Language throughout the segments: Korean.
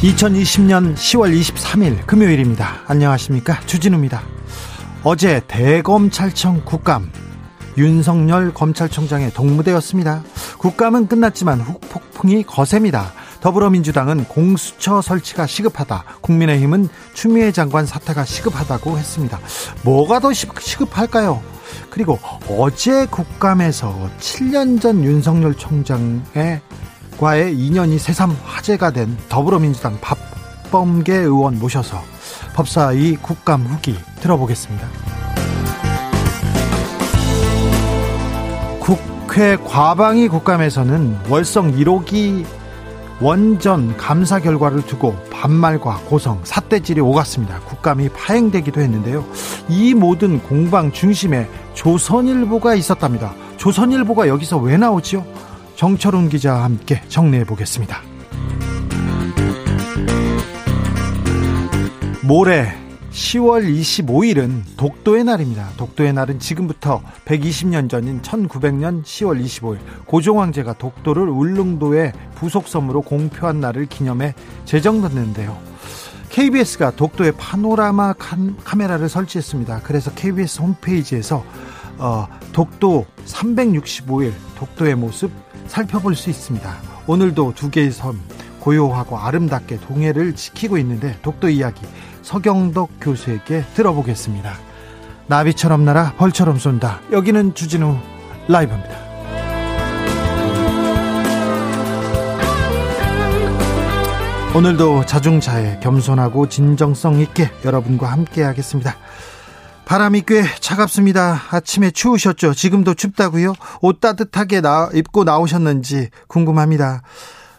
2020년 10월 23일 금요일입니다. 안녕하십니까. 주진우입니다. 어제 대검찰청 국감 윤석열 검찰총장의 동무대였습니다. 국감은 끝났지만 후폭풍이 거셉니다. 더불어민주당은 공수처 설치가 시급하다. 국민의힘은 추미애 장관 사퇴가 시급하다고 했습니다. 뭐가 더 시급할까요? 그리고 어제 국감에서 7년 전 윤석열 총장의 과의 인연이 새삼 화제가 된 더불어민주당 박범계 의원 모셔서 법사위 국감 후기 들어보겠습니다. 국회 과방위 국감에서는 월성 1호기 원전 감사 결과를 두고 반말과 고성, 삿대질이 오갔습니다. 국감이 파행되기도 했는데요. 이 모든 공방 중심에 조선일보가 있었답니다. 조선일보가 여기서 왜 나오지요? 정철훈 기자와 함께 정리해 보겠습니다. 모레 10월 25일은 독도의 날입니다. 독도의 날은 지금부터 120년 전인 1900년 10월 25일 고종황제가 독도를 울릉도의 부속섬으로 공표한 날을 기념해 제정됐는데요. KBS가 독도에 파노라마 카메라를 설치했습니다. 그래서 KBS 홈페이지에서 어, 독도 365일 독도의 모습 살펴볼 수 있습니다. 오늘도 두 개의 섬 고요하고 아름답게 동해를 지키고 있는데 독도 이야기 서경덕 교수에게 들어보겠습니다. 나비처럼 날아 벌처럼 쏜다. 여기는 주진우 라이브입니다. 오늘도 자중차에 겸손하고 진정성 있게 여러분과 함께 하겠습니다. 바람이 꽤 차갑습니다. 아침에 추우셨죠? 지금도 춥다고요? 옷 따뜻하게 나, 입고 나오셨는지 궁금합니다.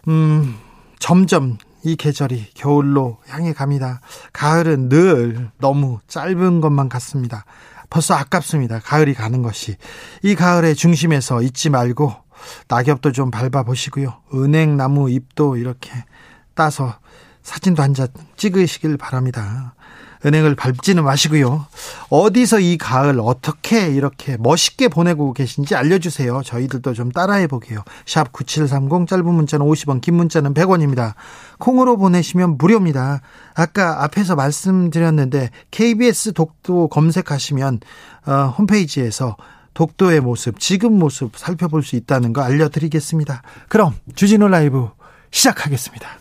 음, 점점 이 계절이 겨울로 향해 갑니다. 가을은 늘 너무 짧은 것만 같습니다. 벌써 아깝습니다. 가을이 가는 것이. 이 가을의 중심에서 잊지 말고 낙엽도 좀 밟아 보시고요. 은행나무 잎도 이렇게 따서 사진도 한 장 찍으시길 바랍니다. 은행을 밟지는 마시고요. 어디서 이 가을 어떻게 이렇게 멋있게 보내고 계신지 알려주세요. 저희들도 좀 따라해 보게요. 샵 9730 짧은 문자는 50원 긴 문자는 100원입니다. 콩으로 보내시면 무료입니다. 아까 앞에서 말씀드렸는데 KBS 독도 검색하시면 어, 홈페이지에서 독도의 모습, 지금 모습 살펴볼 수 있다는 거 알려드리겠습니다. 그럼 주진우 라이브 시작하겠습니다.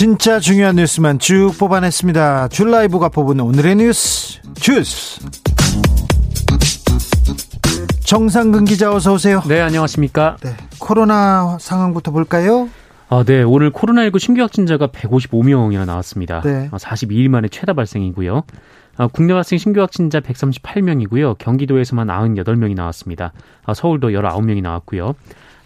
진짜 중요한 뉴스만 쭉 뽑아냈습니다. 줄 라이브가 뽑은 오늘의 뉴스 주스. 정상근 기자 어서 오세요. 네, 안녕하십니까? 네, 코로나 상황부터 볼까요? 아, 네. 오늘 코로나19 신규 확진자가 155명이나 나왔습니다. 네. 42일 만에 최다 발생이고요. 아, 국내 발생 신규 확진자 138명이고요. 경기도에서만 98명이 나왔습니다. 아, 서울도 19명이 나왔고요.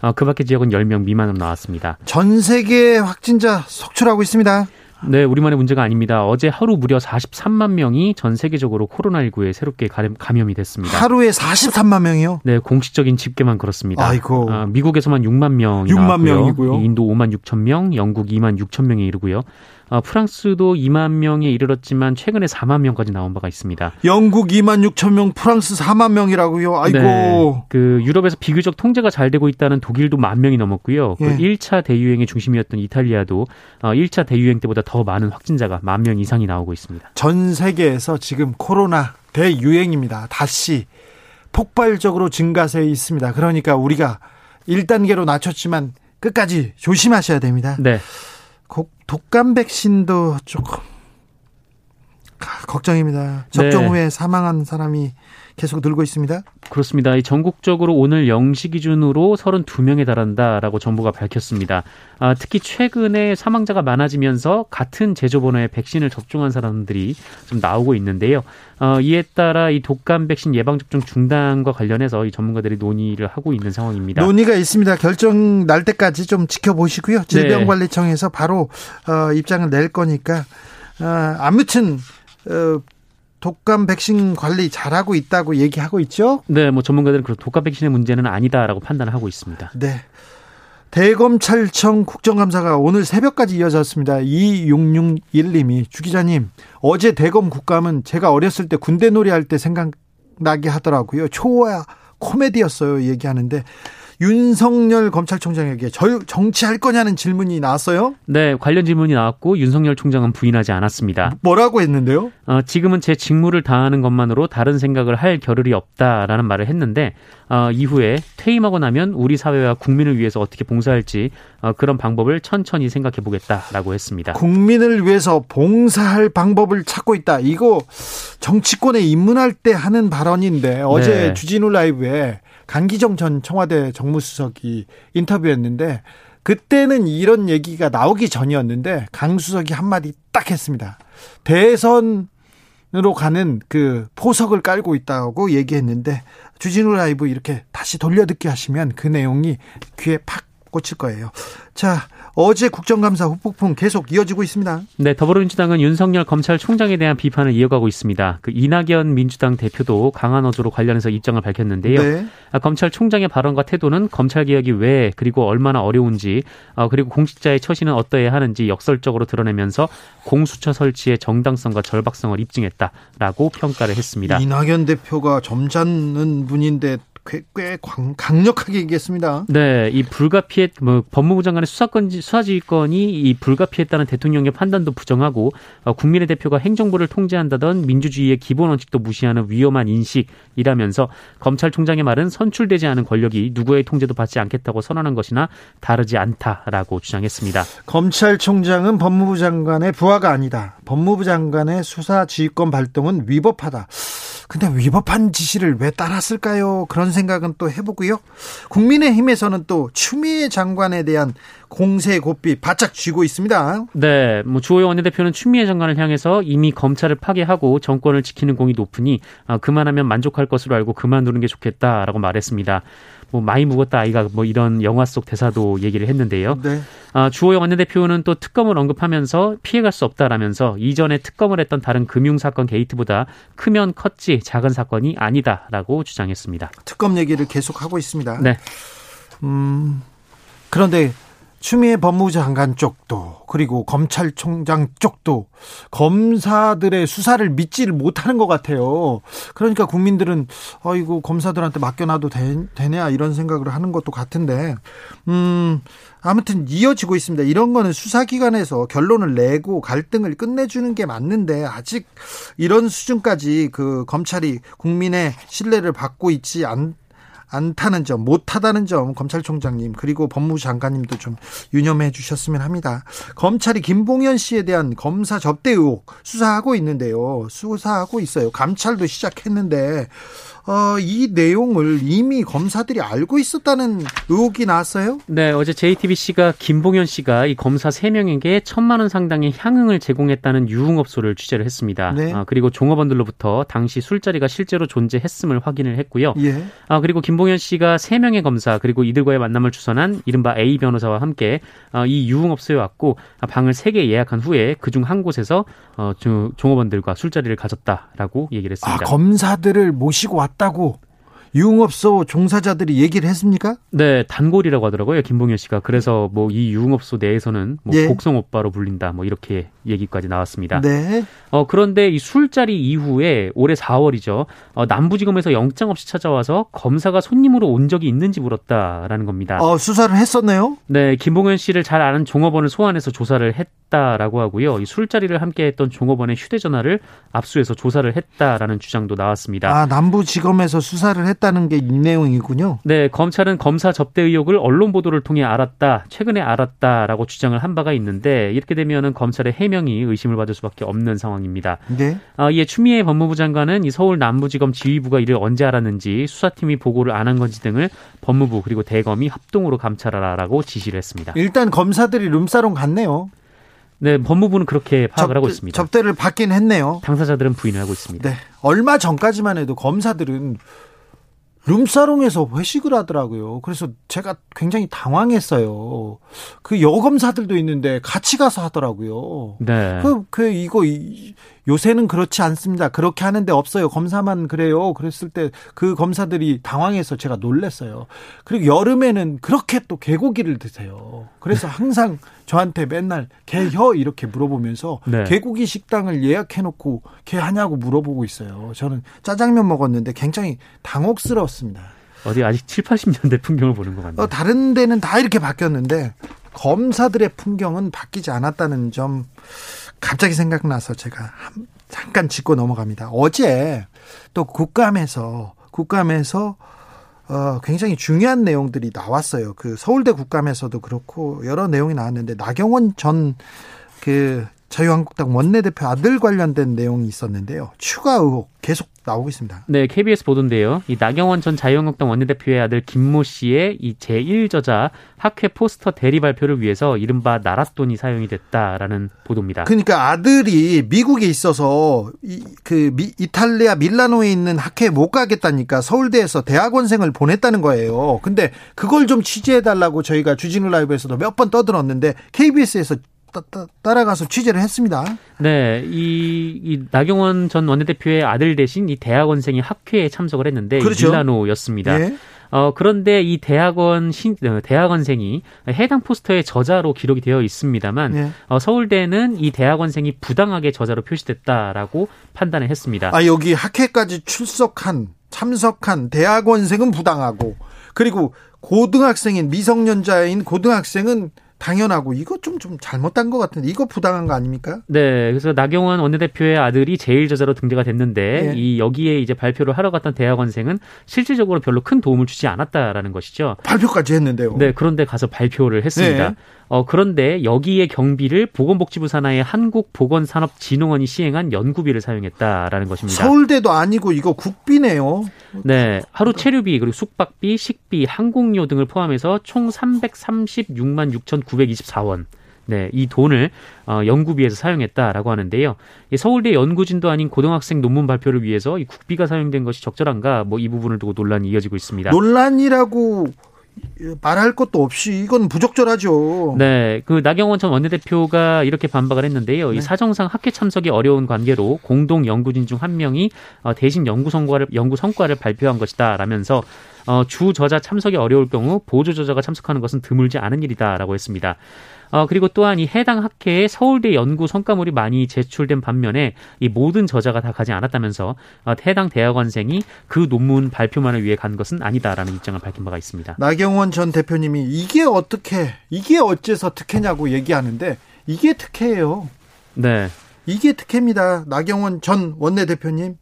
어, 그 밖의 지역은 10명 미만으로 나왔습니다. 전 세계 확진자 속출하고 있습니다. 네, 우리만의 문제가 아닙니다. 어제 하루 무려 43만 명이 전 세계적으로 코로나19에 새롭게 감염이 됐습니다. 하루에 43만 명이요? 네, 공식적인 집계만 그렇습니다. 아이고. 아, 미국에서만 6만 명이 6만 나왔고요. 명이고요. 인도 5만 6천 명, 영국 2만 6천 명에 이르고요. 어, 프랑스도 2만 명에 이르렀지만 최근에 4만 명까지 나온 바가 있습니다. 영국 2만 6천 명, 프랑스 4만 명이라고요. 아이고. 네, 그 유럽에서 비교적 통제가 잘 되고 있다는 독일도 만 명이 넘었고요. 그 예. 그 1차 대유행의 중심이었던 이탈리아도 어, 1차 대유행 때보다 더더 많은 확진자가 만 명 이상이 나오고 있습니다. 전 세계에서 지금 코로나 대유행입니다. 다시 폭발적으로 증가세에 있습니다. 그러니까 우리가 1단계로 낮췄지만 끝까지 조심하셔야 됩니다. 네. 독감 백신도 조금 걱정입니다. 접종 네. 후에 사망한 사람이 계속 늘고 있습니다. 그렇습니다. 전국적으로 오늘 0시 기준으로 32명에 달한다라고 정부가 밝혔습니다. 아, 특히 최근에 사망자가 많아지면서 같은 제조번호의 백신을 접종한 사람들이 좀 나오고 있는데요. 어, 이에 따라 이 독감 백신 예방 접종 중단과 관련해서 이 전문가들이 논의를 하고 있는 상황입니다. 논의가 있습니다. 결정 날 때까지 좀 지켜보시고요. 질병관리청에서 바로 어, 입장을 낼 거니까 어, 아무튼 어, 독감 백신 관리 잘하고 있다고 얘기하고 있죠? 네, 뭐 전문가들은 그 독감 백신의 문제는 아니다라고 판단을 하고 있습니다. 네. 대검찰청 국정감사가 오늘 새벽까지 이어졌습니다. 2661님이 주 기자님 어제 대검 국감은 제가 어렸을 때 군대 놀이 할 때 생각나게 하더라고요. 초와 코미디였어요. 얘기하는데 윤석열 검찰총장에게 저, 정치할 거냐는 질문이 나왔어요? 네, 관련 질문이 나왔고 윤석열 총장은 부인하지 않았습니다. 뭐라고 했는데요? 어, 지금은 제 직무를 다하는 것만으로 다른 생각을 할 겨를이 없다라는 말을 했는데 어, 이후에 퇴임하고 나면 우리 사회와 국민을 위해서 어떻게 봉사할지 어, 그런 방법을 천천히 생각해 보겠다라고 했습니다. 국민을 위해서 봉사할 방법을 찾고 있다. 이거 정치권에 입문할 때 하는 발언인데 어제 네. 주진우 라이브에 강기정 전 청와대 정무수석이 인터뷰했는데 그때는 이런 얘기가 나오기 전이었는데 강 수석이 한마디 딱 했습니다. 대선 으로 가는 그 포석을 깔고 있다고 얘기했는데 주진우 라이브 이렇게 다시 돌려듣기 하시면 그 내용이 귀에 팍 꽂힐 거예요. 자, 어제 국정감사 후폭풍 계속 이어지고 있습니다. 네, 더불어민주당은 윤석열 검찰총장에 대한 비판을 이어가고 있습니다. 그 이낙연 민주당 대표도 강한 어조로 관련해서 입장을 밝혔는데요. 네. 아, 검찰총장의 발언과 태도는 검찰 개혁이 왜 그리고 얼마나 어려운지 어, 그리고 공직자의 처신은 어떠해야 하는지 역설적으로 드러내면서 공수처 설치의 정당성과 절박성을 입증했다라고 평가를 했습니다. 이낙연 대표가 점잖은 분인데 꽤, 꽤 강력하게 얘기했습니다. 네, 이 불가피했 뭐 법무부 장관의 수사권 수사지휘권이 이 불가피했다는 대통령의 판단도 부정하고 어, 국민의 대표가 행정부를 통제한다던 민주주의의 기본 원칙도 무시하는 위험한 인식이라면서 검찰총장의 말은 선출되지 않은 권력이 누구의 통제도 받지 않겠다고 선언한 것이나 다르지 않다라고 주장했습니다. 검찰총장은 법무부 장관의 부하가 아니다. 법무부 장관의 수사지휘권 발동은 위법하다. 근데 위법한 지시를 왜 따랐을까요? 그런 생각은 또 해보고요. 국민의힘에서는 또 추미애 장관에 대한 공세 고삐 바짝 쥐고 있습니다. 네, 뭐 주호영 원내대표는 추미애 장관을 향해서 이미 검찰을 파괴하고 정권을 지키는 공이 높으니 아, 그만하면 만족할 것으로 알고 그만두는 게 좋겠다라고 말했습니다. 뭐 많이 묵었다 아이가 뭐 이런 영화 속 대사도 얘기를 했는데요. 네. 아, 주호영 원내대표는 또 특검을 언급하면서 피해갈 수 없다라면서 이전에 특검을 했던 다른 금융 사건 게이트보다 크면 컸지 작은 사건이 아니다라고 주장했습니다. 특검 얘기를 계속 하고 있습니다. 네. 음, 그런데 추미애 법무부 장관 쪽도 그리고 검찰총장 쪽도 검사들의 수사를 믿지를 못하는 것 같아요. 그러니까 국민들은 어이구 검사들한테 맡겨놔도 되, 되냐 이런 생각을 하는 것도 같은데 음 아무튼 이어지고 있습니다. 이런 거는 수사기관에서 결론을 내고 갈등을 끝내주는 게 맞는데 아직 이런 수준까지 그 검찰이 국민의 신뢰를 받고 있지 않. 않다는 점, 못하다는 점 검찰총장님 그리고 법무부 장관님도 좀 유념해 주셨으면 합니다. 검찰이 김봉현 씨에 대한 검사 접대 의혹 수사하고 있는데요. 수사하고 있어요. 감찰도 시작했는데 어, 이 내용을 이미 검사들이 알고 있었다는 의혹이 나왔어요? 네, 어제 JTBC가 김봉현 씨가 이 검사 3명에게 천만 원 상당의 향응을 제공했다는 유흥업소를 취재를 했습니다. 네. 아, 그리고 종업원들로부터 당시 술자리가 실제로 존재했음을 확인을 했고요. 예. 아, 그리고 김봉현 씨가 3명의 검사 그리고 이들과의 만남을 주선한 이른바 A 변호사와 함께 어, 이 유흥업소에 왔고 방을 3개 예약한 후에 그중 한 곳에서 어, 종업원들과 술자리를 가졌다라고 얘기를 했습니다. 아, 검사들을 모시고 왔 났다고 유흥업소 종사자들이 얘기를 했습니까? 네, 단골이라고 하더라고요, 김봉현 씨가. 그래서 뭐 이 유흥업소 내에서는 뭐 예. 곡성 오빠로 불린다, 뭐 이렇게 얘기까지 나왔습니다. 네. 어, 그런데 이 술자리 이후에 올해 4월이죠. 어, 남부지검에서 영장 없이 찾아와서 검사가 손님으로 온 적이 있는지 물었다라는 겁니다. 어, 수사를 했었네요? 네, 김봉현 씨를 잘 아는 종업원을 소환해서 조사를 했다라고 하고요. 이 술자리를 함께 했던 종업원의 휴대전화를 압수해서 조사를 했다라는 주장도 나왔습니다. 아, 남부지검에서 수사를 했다는 게 이 내용이군요. 네, 검찰은 검사 접대 의혹을 언론 보도를 통해 알았다, 최근에 알았다라고 주장을 한 바가 있는데 이렇게 되면은 검찰의 해명 이 의심을 받을 수밖에 없는 상황입니다. 네. 아, 이에 추미애 법무부 장관은 이 서울 남부지검 지휘부가 이를 언제 알았는지 수사팀이 보고를 안 한 건지 등을 법무부 그리고 대검이 합동으로 감찰하라라고 지시를 했습니다. 일단 검사들이 룸사롱 갔네요. 네, 법무부는 그렇게 파악을 접, 하고 있습니다. 접대를 받긴 했네요. 당사자들은 부인을 하고 있습니다. 네. 얼마 전까지만 해도 검사들은 룸사롱에서 회식을 하더라고요. 그래서 제가 굉장히 당황했어요. 그 여검사들도 있는데 같이 가서 하더라고요. 네. 그, 그, 이거, 이, 요새는 그렇지 않습니다. 그렇게 하는데 없어요. 검사만 그래요. 그랬을 때 그 검사들이 당황해서 제가 놀랬어요. 그리고 여름에는 그렇게 또 개고기를 드세요. 그래서 항상 저한테 맨날 개혀 이렇게 물어보면서 네. 개고기 식당을 예약해 놓고 개 하냐고 물어보고 있어요. 저는 짜장면 먹었는데 굉장히 당혹스러웠습니다. 어디 아직 7, 80년대 풍경을 보는 것 같네요. 어, 다른 데는 다 이렇게 바뀌었는데 검사들의 풍경은 바뀌지 않았다는 점 갑자기 생각나서 제가 잠깐 짚고 넘어갑니다. 어제 또 국감에서 국감에서 어, 굉장히 중요한 내용들이 나왔어요. 그 서울대 국감에서도 그렇고 여러 내용이 나왔는데 나경원 전 그 자유한국당 원내대표 아들 관련된 내용이 있었는데요. 추가 의혹 계속 나오고 있습니다. 네, KBS 보도인데요. 이 나경원 전 자유한국당 원내대표의 아들 김모 씨의 이 제1저자 학회 포스터 대리 발표를 위해서 이른바 나랏돈이 사용이 됐다라는 보도입니다. 그러니까 아들이 미국에 있어서 이, 그 미, 이탈리아 밀라노에 있는 학회에 못 가겠다니까 서울대에서 대학원생을 보냈다는 거예요. 근데 그걸 좀 취재해 달라고 저희가 주진우 라이브에서도 몇 번 떠들었는데 KBS에서 따라가서 취재를 했습니다. 네, 이, 이 나경원 전 원내대표의 아들 대신 이 대학원생이 학회에 참석을 했는데 그렇죠. 밀라노였습니다. 예. 어, 그런데 이 대학원 신, 어, 대학원생이 해당 포스터의 저자로 기록이 되어 있습니다만 예. 어, 서울대는 이 대학원생이 부당하게 저자로 표시됐다라고 판단을 했습니다. 아 여기 학회까지 출석한 참석한 대학원생은 부당하고 그리고 고등학생인 미성년자인 고등학생은 당연하고 이거 좀 좀 잘못된 것 같은데 이거 부당한 거 아닙니까? 네, 그래서 나경원 원내대표의 아들이 제일 저자로 등재가 됐는데 네. 이 여기에 이제 발표를 하러 갔던 대학원생은 실질적으로 별로 큰 도움을 주지 않았다라는 것이죠. 발표까지 했는데요. 네, 그런데 가서 발표를 했습니다. 네. 어, 그런데 여기에 경비를 보건복지부 산하의 한국보건산업진흥원이 시행한 연구비를 사용했다라는 것입니다. 서울대도 아니고 이거 국비네요. 네, 하루 체류비 그리고 숙박비, 식비, 항공료 등을 포함해서 총 336만 6,924원. 네, 이 돈을 어, 연구비에서 사용했다라고 하는데요. 서울대 연구진도 아닌 고등학생 논문 발표를 위해서 이 국비가 사용된 것이 적절한가? 뭐 이 부분을 두고 논란이 이어지고 있습니다. 논란이라고 말할 것도 없이 이건 부적절하죠. 네, 그 나경원 전 원내대표가 이렇게 반박을 했는데요. 네. 이 사정상 학회 참석이 어려운 관계로 공동 연구진 중 한 명이 어, 대신 연구 성과를 연구 성과를 발표한 것이다라면서 어, 주 저자 참석이 어려울 경우 보조 저자가 참석하는 것은 드물지 않은 일이다라고 했습니다. 어, 그리고 또한 이 해당 학회에 서울대 연구 성과물이 많이 제출된 반면에 이 모든 저자가 다 가지 않았다면서 어, 해당 대학원생이 그 논문 발표만을 위해 간 것은 아니다라는 입장을 밝힌 바가 있습니다. 나경원 전 대표님이 이게 어떻게 이게 어째서 특혜냐고 얘기하는데 이게 특혜예요. 네. 이게 특혜입니다. 나경원 전 원내대표님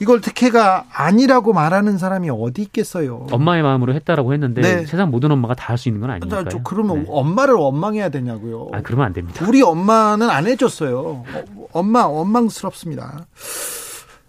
이걸 특혜가 아니라고 말하는 사람이 어디 있겠어요. 엄마의 마음으로 했다라고 했는데 네. 세상 모든 엄마가 다 할 수 있는 건 아니니까요. 저 그러면 네. 엄마를 원망해야 되냐고요. 아, 그러면 안 됩니다. 우리 엄마는 안 해줬어요. 어, 엄마 원망스럽습니다.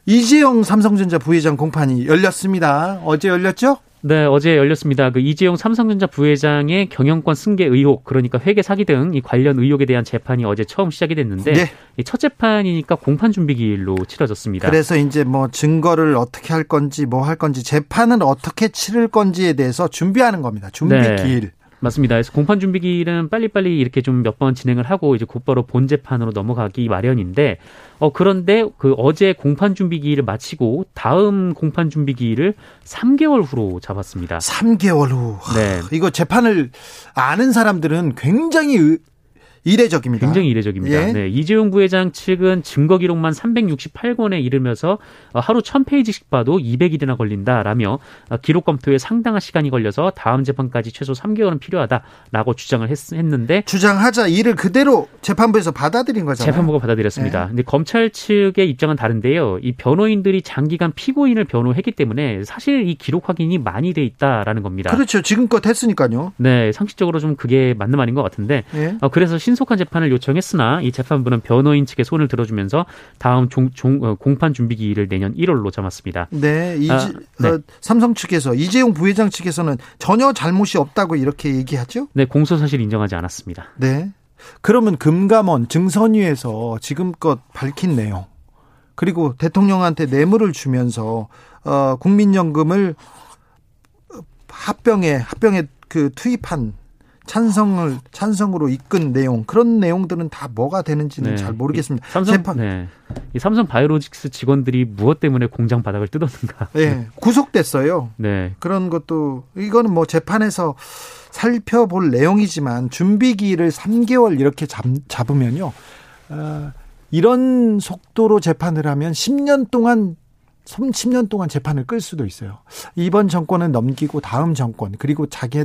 이재용 삼성전자 부회장 공판이 열렸습니다. 어제 열렸죠? 네, 어제 열렸습니다. 그 이재용 삼성전자 부회장의 경영권 승계 의혹, 그러니까 회계 사기 등 이 관련 의혹에 대한 재판이 어제 처음 시작이 됐는데 네. 이첫 재판이니까 공판 준비 기일로 치러졌습니다. 그래서 이제 뭐 증거를 어떻게 할 건지 뭐 할 건지 재판은 어떻게 치를 건지에 대해서 준비하는 겁니다. 준비 네. 기일. 맞습니다. 그래서 공판 준비 기일은 빨리빨리 이렇게 좀 몇 번 진행을 하고 이제 곧바로 본 재판으로 넘어가기 마련인데 어 그런데 그 어제 공판 준비 기일을 마치고 다음 공판 준비 기일을 3개월 후로 잡았습니다. 3개월 후. 네. 이거 재판을 아는 사람들은 굉장히 이례적입니다. 굉장히 이례적입니다. 예. 네, 이재용 부회장 측은 증거 기록만 368권에 이르면서 하루 1000페이지씩 봐도 200일이나 걸린다라며 기록 검토에 상당한 시간이 걸려서 다음 재판까지 최소 3개월은 필요하다라고 주장을 했, 는데 주장하자 이를 그대로 재판부에서 받아들인 거잖아요. 재판부가 받아들였습니다. 네. 근데 검찰 측의 입장은 다른데요. 이 변호인들이 장기간 피고인을 변호했기 때문에 사실 이 기록 확인이 많이 돼 있다라는 겁니다. 그렇죠. 지금껏 했으니까요. 네, 상식적으로 좀 그게 맞는 말인 것 같은데 네. 어, 그래서 신 속한 재판을 요청했으나 이 재판부는 변호인 측의 손을 들어주면서 다음 종, 종, 어, 공판 준비 기일을 내년 1월로 잡았습니다. 네, 이지, 아, 네. 어, 삼성 측에서 이재용 부회장 측에서는 전혀 잘못이 없다고 이렇게 얘기하죠? 네, 공소 사실 인정하지 않았습니다. 네. 그러면 금감원 증선위에서 지금껏 밝힌 내용 그리고 대통령한테 뇌물을 주면서 어, 국민연금을 합병에 합병에 그 투입한 찬성을 찬성으로 이끈 내용 그런 내용들은 다 뭐가 되는지는 네. 잘 모르겠습니다. 삼성 재판. 네. 이 삼성 바이오로직스 직원들이 무엇 때문에 공장 바닥을 뜯었는가? 네, 구속됐어요. 네. 그런 것도 이거는 뭐 재판에서 살펴볼 내용이지만 준비기를 3개월 이렇게 잡, 잡으면요. 어, 이런 속도로 재판을 하면 10년 동안 30년 동안 재판을 끌 수도 있어요. 이번 정권은 넘기고 다음 정권 그리고 자기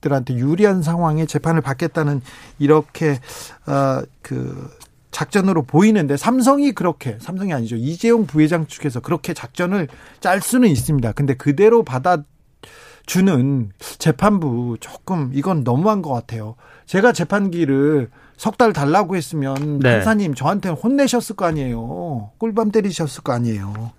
들한테 유리한 상황에 재판을 받겠다는 이렇게 어그 작전으로 보이는데 삼성이 그렇게 삼성이 아니죠 이재용 부회장 측에서 그렇게 작전을 짤 수는 있습니다. 근데 그대로 받아 주는 재판부 조금 이건 너무한 것 같아요. 제가 재판기를 석 달 달라고 했으면 네. 판사님 저한테 혼내셨을 거 아니에요. 꿀밤 때리셨을 거 아니에요.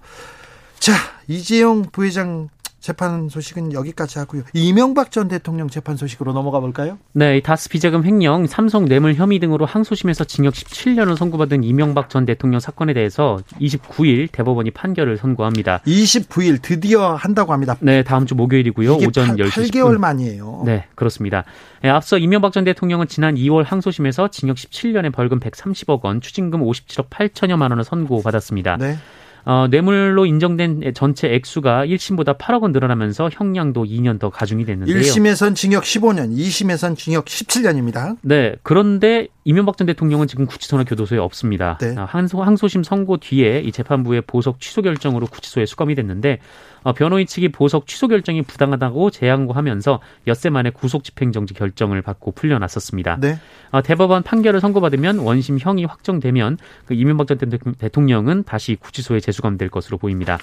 자 이재용 부회장 재판 소식은 여기까지 하고요. 이명박 전 대통령 재판 소식으로 넘어가 볼까요? 네, 다스 비자금 횡령, 삼성 뇌물 혐의 등으로 항소심에서 징역 17년을 선고받은 이명박 전 대통령 사건에 대해서 29일 대법원이 판결을 선고합니다. 29일 드디어 한다고 합니다. 네, 다음 주 목요일이고요. 오전 8, 10시 8개월 만이에요. 네, 그렇습니다. 네, 앞서 이명박 전 대통령은 지난 2월 항소심에서 징역 17년에 벌금 130억 원, 추징금 57억 8천여만 원을 선고받았습니다. 네. 어, 뇌물로 인정된 전체 액수가 1심보다 8억 원 늘어나면서 형량도 2년 더 가중이 됐는데요. 1심에선 징역 15년, 2심에선 징역 17년입니다. 네. 그런데 이명박 전 대통령은 지금 구치소나 교도소에 없습니다. 네. 아, 항소, 항소심 선고 뒤에 이 재판부의 보석 취소 결정으로 구치소에 수감이 됐는데 어, 변호인 측이 보석 취소 결정이 부당하다고 재항고하면서 엿새 만에 구속 집행정지 결정을 받고 풀려났었습니다. 네. 어, 대법원 판결을 선고받으면 원심 형이 확정되면 그 이명박 전 대통령은 다시 구치소에 재수감될 것으로 보입니다.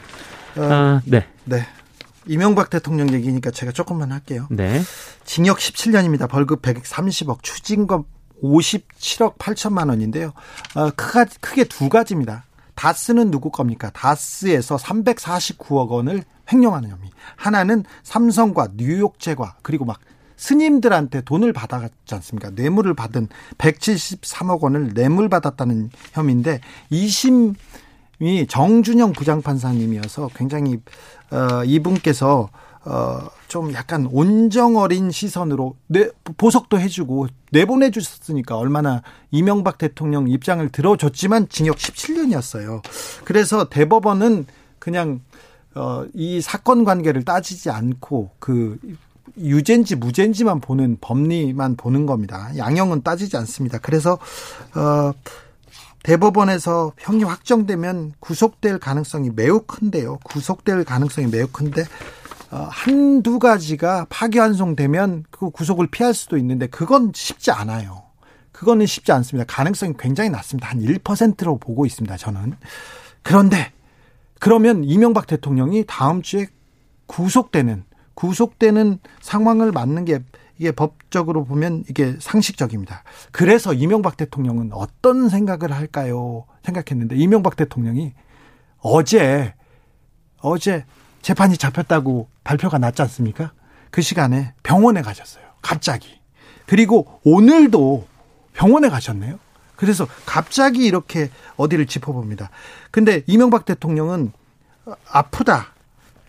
어, 아, 네. 네. 이명박 대통령 얘기니까 제가 조금만 할게요. 네. 징역 17년입니다. 벌금 130억, 추징금 57억 8천만 원인데요. 어, 크게 두 가지입니다. 다스는 누구 겁니까? 다스에서 349억 원을 횡령하는 혐의. 하나는 삼성과 뉴욕제과 그리고 막 스님들한테 돈을 받았지 않습니까? 뇌물을 받은 173억 원을 뇌물 받았다는 혐의인데 2심이 정준영 부장판사님이어서 굉장히 어 이분께서 어, 좀 약간 온정 어린 시선으로 내, 보석도 해주고 내보내 주셨으니까 얼마나 이명박 대통령 입장을 들어줬지만 징역 17년이었어요. 그래서 대법원은 그냥 어, 이 사건 관계를 따지지 않고 그 유죄인지 무죄인지만 보는 법리만 보는 겁니다. 양형은 따지지 않습니다. 그래서 어 대법원에서 형이 확정되면 구속될 가능성이 매우 큰데요. 구속될 가능성이 매우 큰데 어, 한두 가지가 파기환송되면 그 구속을 피할 수도 있는데 그건 쉽지 않아요. 그거는 쉽지 않습니다. 가능성이 굉장히 낮습니다. 한 1%로 보고 있습니다. 저는. 그런데 그러면 이명박 대통령이 다음 주에 구속되는 구속되는 상황을 맞는 게 이게 법적으로 보면 이게 상식적입니다. 그래서 이명박 대통령은 어떤 생각을 할까요? 생각했는데 이명박 대통령이 어제 어제 재판이 잡혔다고 발표가 났지 않습니까? 그 시간에 병원에 가셨어요. 갑자기. 그리고 오늘도 병원에 가셨네요. 그래서 갑자기 이렇게 어디를 짚어봅니다. 근데 이명박 대통령은 아프다.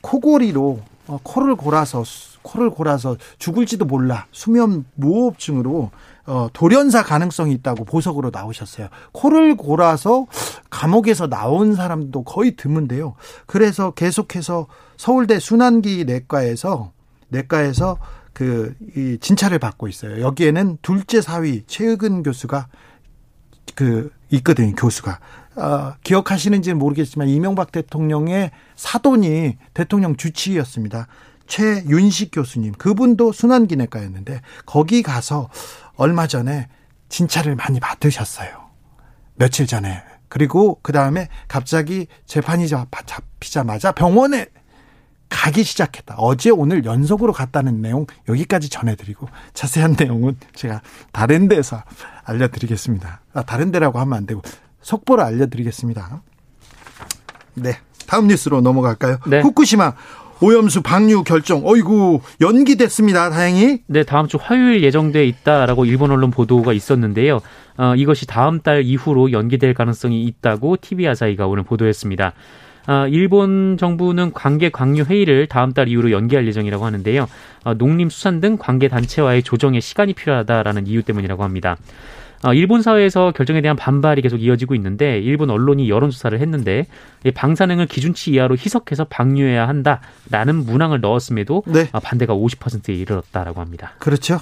코골이로 어, 코를 골아서 코를 골아서 죽을지도 몰라 수면 무호흡증으로 어, 돌연사 가능성이 있다고 보석으로 나오셨어요. 코를 골아서 감옥에서 나온 사람도 거의 드문데요. 그래서 계속해서 서울대 순환기 내과에서 내과에서 그 이 진찰을 받고 있어요. 여기에는 둘째 사위 최의근 교수가 그 있거든요. 교수가 어, 기억하시는지는 모르겠지만 이명박 대통령의 사돈이 대통령 주치의였습니다. 최윤식 교수님 그분도 순환기내과였는데 거기 가서 얼마 전에 진찰을 많이 받으셨어요. 며칠 전에 그리고 그 다음에 갑자기 재판이 잡히자마자 병원에 가기 시작했다. 어제 오늘 연속으로 갔다는 내용 여기까지 전해드리고 자세한 내용은 제가 다른 데서 알려드리겠습니다. 아, 다른 데라고 하면 안 되고 속보를 알려드리겠습니다. 네. 다음 뉴스로 넘어갈까요? 네. 후쿠시마 오염수 방류 결정. 어이구 연기됐습니다. 다행히. 네, 다음 주 화요일 예정돼 있다라고 일본 언론 보도가 있었는데요. 어, 이것이 다음 달 이후로 연기될 가능성이 있다고 TV 아사히가 오늘 보도했습니다. 어, 일본 정부는 관계 강류 회의를 다음 달 이후로 연기할 예정이라고 하는데요. 어, 농림수산 등 관계 단체와의 조정에 시간이 필요하다라는 이유 때문이라고 합니다. 어, 일본 사회에서 결정에 대한 반발이 계속 이어지고 있는데 일본 언론이 여론조사를 했는데 방사능을 기준치 이하로 희석해서 방류해야 한다라는 문항을 넣었음에도 네. 어, 반대가 50%에 이르렀다라고 합니다. 그렇죠.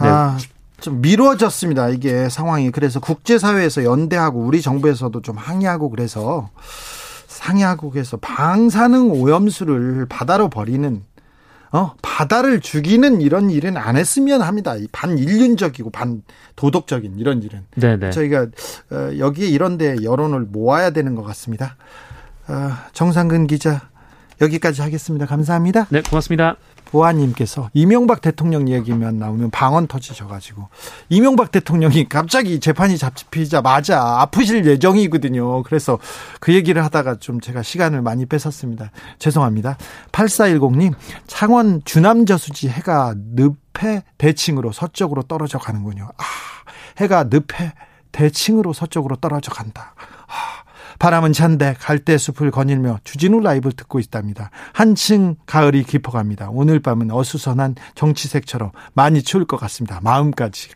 네. 아, 좀 미뤄졌습니다. 이게 상황이 그래서 국제사회에서 연대하고 우리 정부에서도 좀 항의하고 그래서 상해하고 그래서 방사능 오염수를 바다로 버리는 어, 바다를 죽이는 이런 일은 안 했으면 합니다. 반인륜적이고 반도덕적인 이런 일은. 네네. 저희가 어, 여기에 이런데 여론을 모아야 되는 것 같습니다. 어, 정상근 기자 여기까지 하겠습니다. 감사합니다. 네, 고맙습니다. 보아님께서 이명박 대통령 얘기만 나오면 방언 터지셔가지고 이명박 대통령이 갑자기 재판이 잡히자마자 아프실 예정이거든요. 그래서 그 얘기를 하다가 좀 제가 시간을 많이 뺏었습니다. 죄송합니다. 8410님 창원 주남저수지 해가 늪에 대칭으로 서쪽으로 떨어져 가는군요. 아 해가 늪에 대칭으로 서쪽으로 떨어져 간다. 아, 바람은 찬데 갈대 숲을 거닐며 주진우 라이브 듣고 있답니다. 한층 가을이 깊어갑니다. 오늘 밤은 어수선한 정치색처럼 많이 추울 것 같습니다. 마음까지.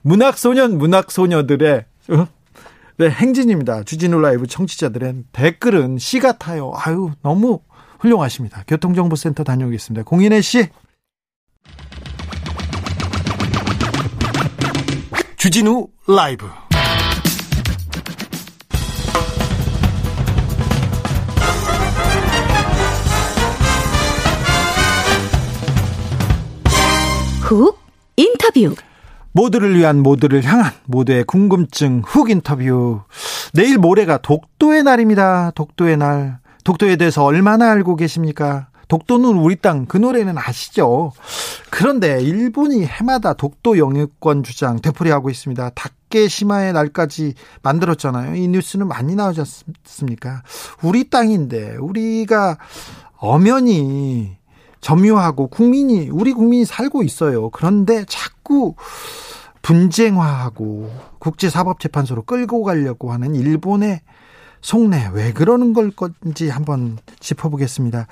문학소년, 문학소녀들의 어? 네, 행진입니다. 주진우 라이브 청취자들의 댓글은 시 같아요. 아유, 너무 훌륭하십니다. 교통정보센터 다녀오겠습니다. 공인혜 씨. 주진우 라이브. 훅 인터뷰. 모두를 위한 모두를 향한 모두의 궁금증 훅 인터뷰. 내일 모레가 독도의 날입니다. 독도의 날. 독도에 대해서 얼마나 알고 계십니까? 독도는 우리 땅, 그 노래는 아시죠? 그런데 일본이 해마다 독도 영유권 주장 되풀이하고 있습니다. 다케시마의 날까지 만들었잖아요. 이 뉴스는 많이 나오셨습니까? 우리 땅인데, 우리가 엄연히 점유하고 국민이 우리 국민이 살고 있어요. 그런데 자꾸 분쟁화하고 국제사법재판소로 끌고 가려고 하는 일본의 속내 왜 그러는 걸 건지 한번 짚어보겠습니다.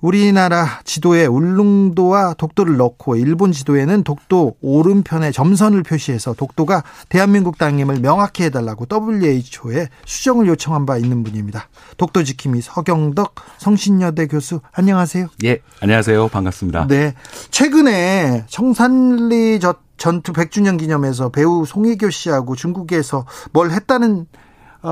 우리나라 지도에 울릉도와 독도를 넣고 일본 지도에는 독도 오른편에 점선을 표시해서 독도가 대한민국 땅임을 명확히 해달라고 WHO에 수정을 요청한 바 있는 분입니다. 독도 지킴이 서경덕 성신여대 교수 안녕하세요. 예, 안녕하세요. 반갑습니다. 네, 최근에 청산리 전투 100주년 기념해서 배우 송혜교 씨하고 중국에서 뭘 했다는 어,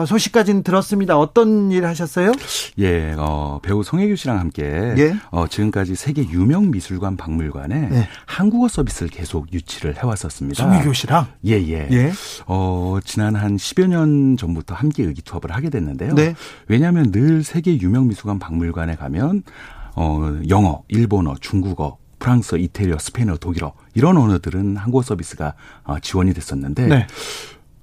소식까지는 들었습니다. 어떤 일 하셨어요? 예, 어, 배우 송혜교 씨랑 함께 예? 어, 지금까지 세계 유명 미술관 박물관에 예. 한국어 서비스를 계속 유치를 해왔었습니다. 송혜교 씨랑? 예, 예. 예. 어, 지난 한 10여 년 전부터 함께 의기투합을 하게 됐는데요. 네. 왜냐하면 늘 세계 유명 미술관 박물관에 가면 어, 영어, 일본어, 중국어, 프랑스어, 이태리어, 스페인어, 독일어 이런 언어들은 한국어 서비스가 어, 지원이 됐었는데 네.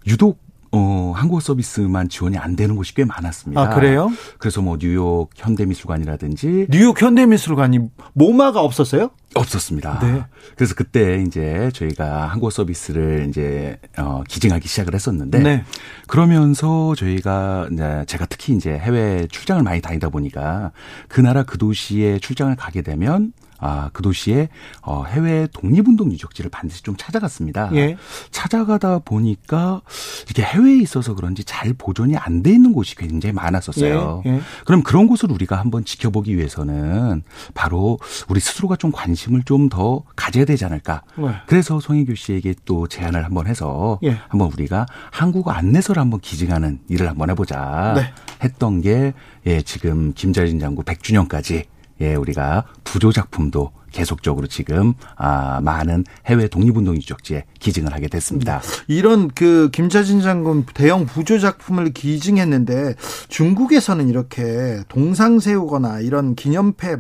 유독 어, 한국어 서비스만 지원이 안 되는 곳이 꽤 많았습니다. 아, 그래요? 그래서 뭐 뉴욕 현대미술관이라든지 뉴욕 현대미술관이 모마가 없었어요? 없었습니다. 네. 그래서 그때 이제 저희가 한국어 서비스를 이제 어 기증하기 시작을 했었는데 네. 그러면서 저희가 이제 제가 특히 이제 해외 출장을 많이 다니다 보니까 그 나라 그 도시에 출장을 가게 되면 아, 그 도시에 어, 해외 독립운동 유적지를 반드시 좀 찾아갔습니다. 예. 찾아가다 보니까 이게 해외에 있어서 그런지 잘 보존이 안 돼 있는 곳이 굉장히 많았었어요. 예. 예. 그럼 그런 곳을 우리가 한번 지켜보기 위해서는 바로 우리 스스로가 좀 관심을 좀 더 가져야 되지 않을까. 네. 그래서 송혜교 씨에게 또 제안을 한번 해서 예. 한번 우리가 한국어 안내서를 한번 기증하는 일을 한번 해보자 네. 했던 게 예, 지금 김자진 장군 100주년까지 예, 우리가 부조 작품도 계속적으로 지금 아 많은 해외 독립운동 유적지에 기증을 하게 됐습니다. 이런 그 김자진 장군 대형 부조 작품을 기증했는데 중국에서는 이렇게 동상 세우거나 이런 기념패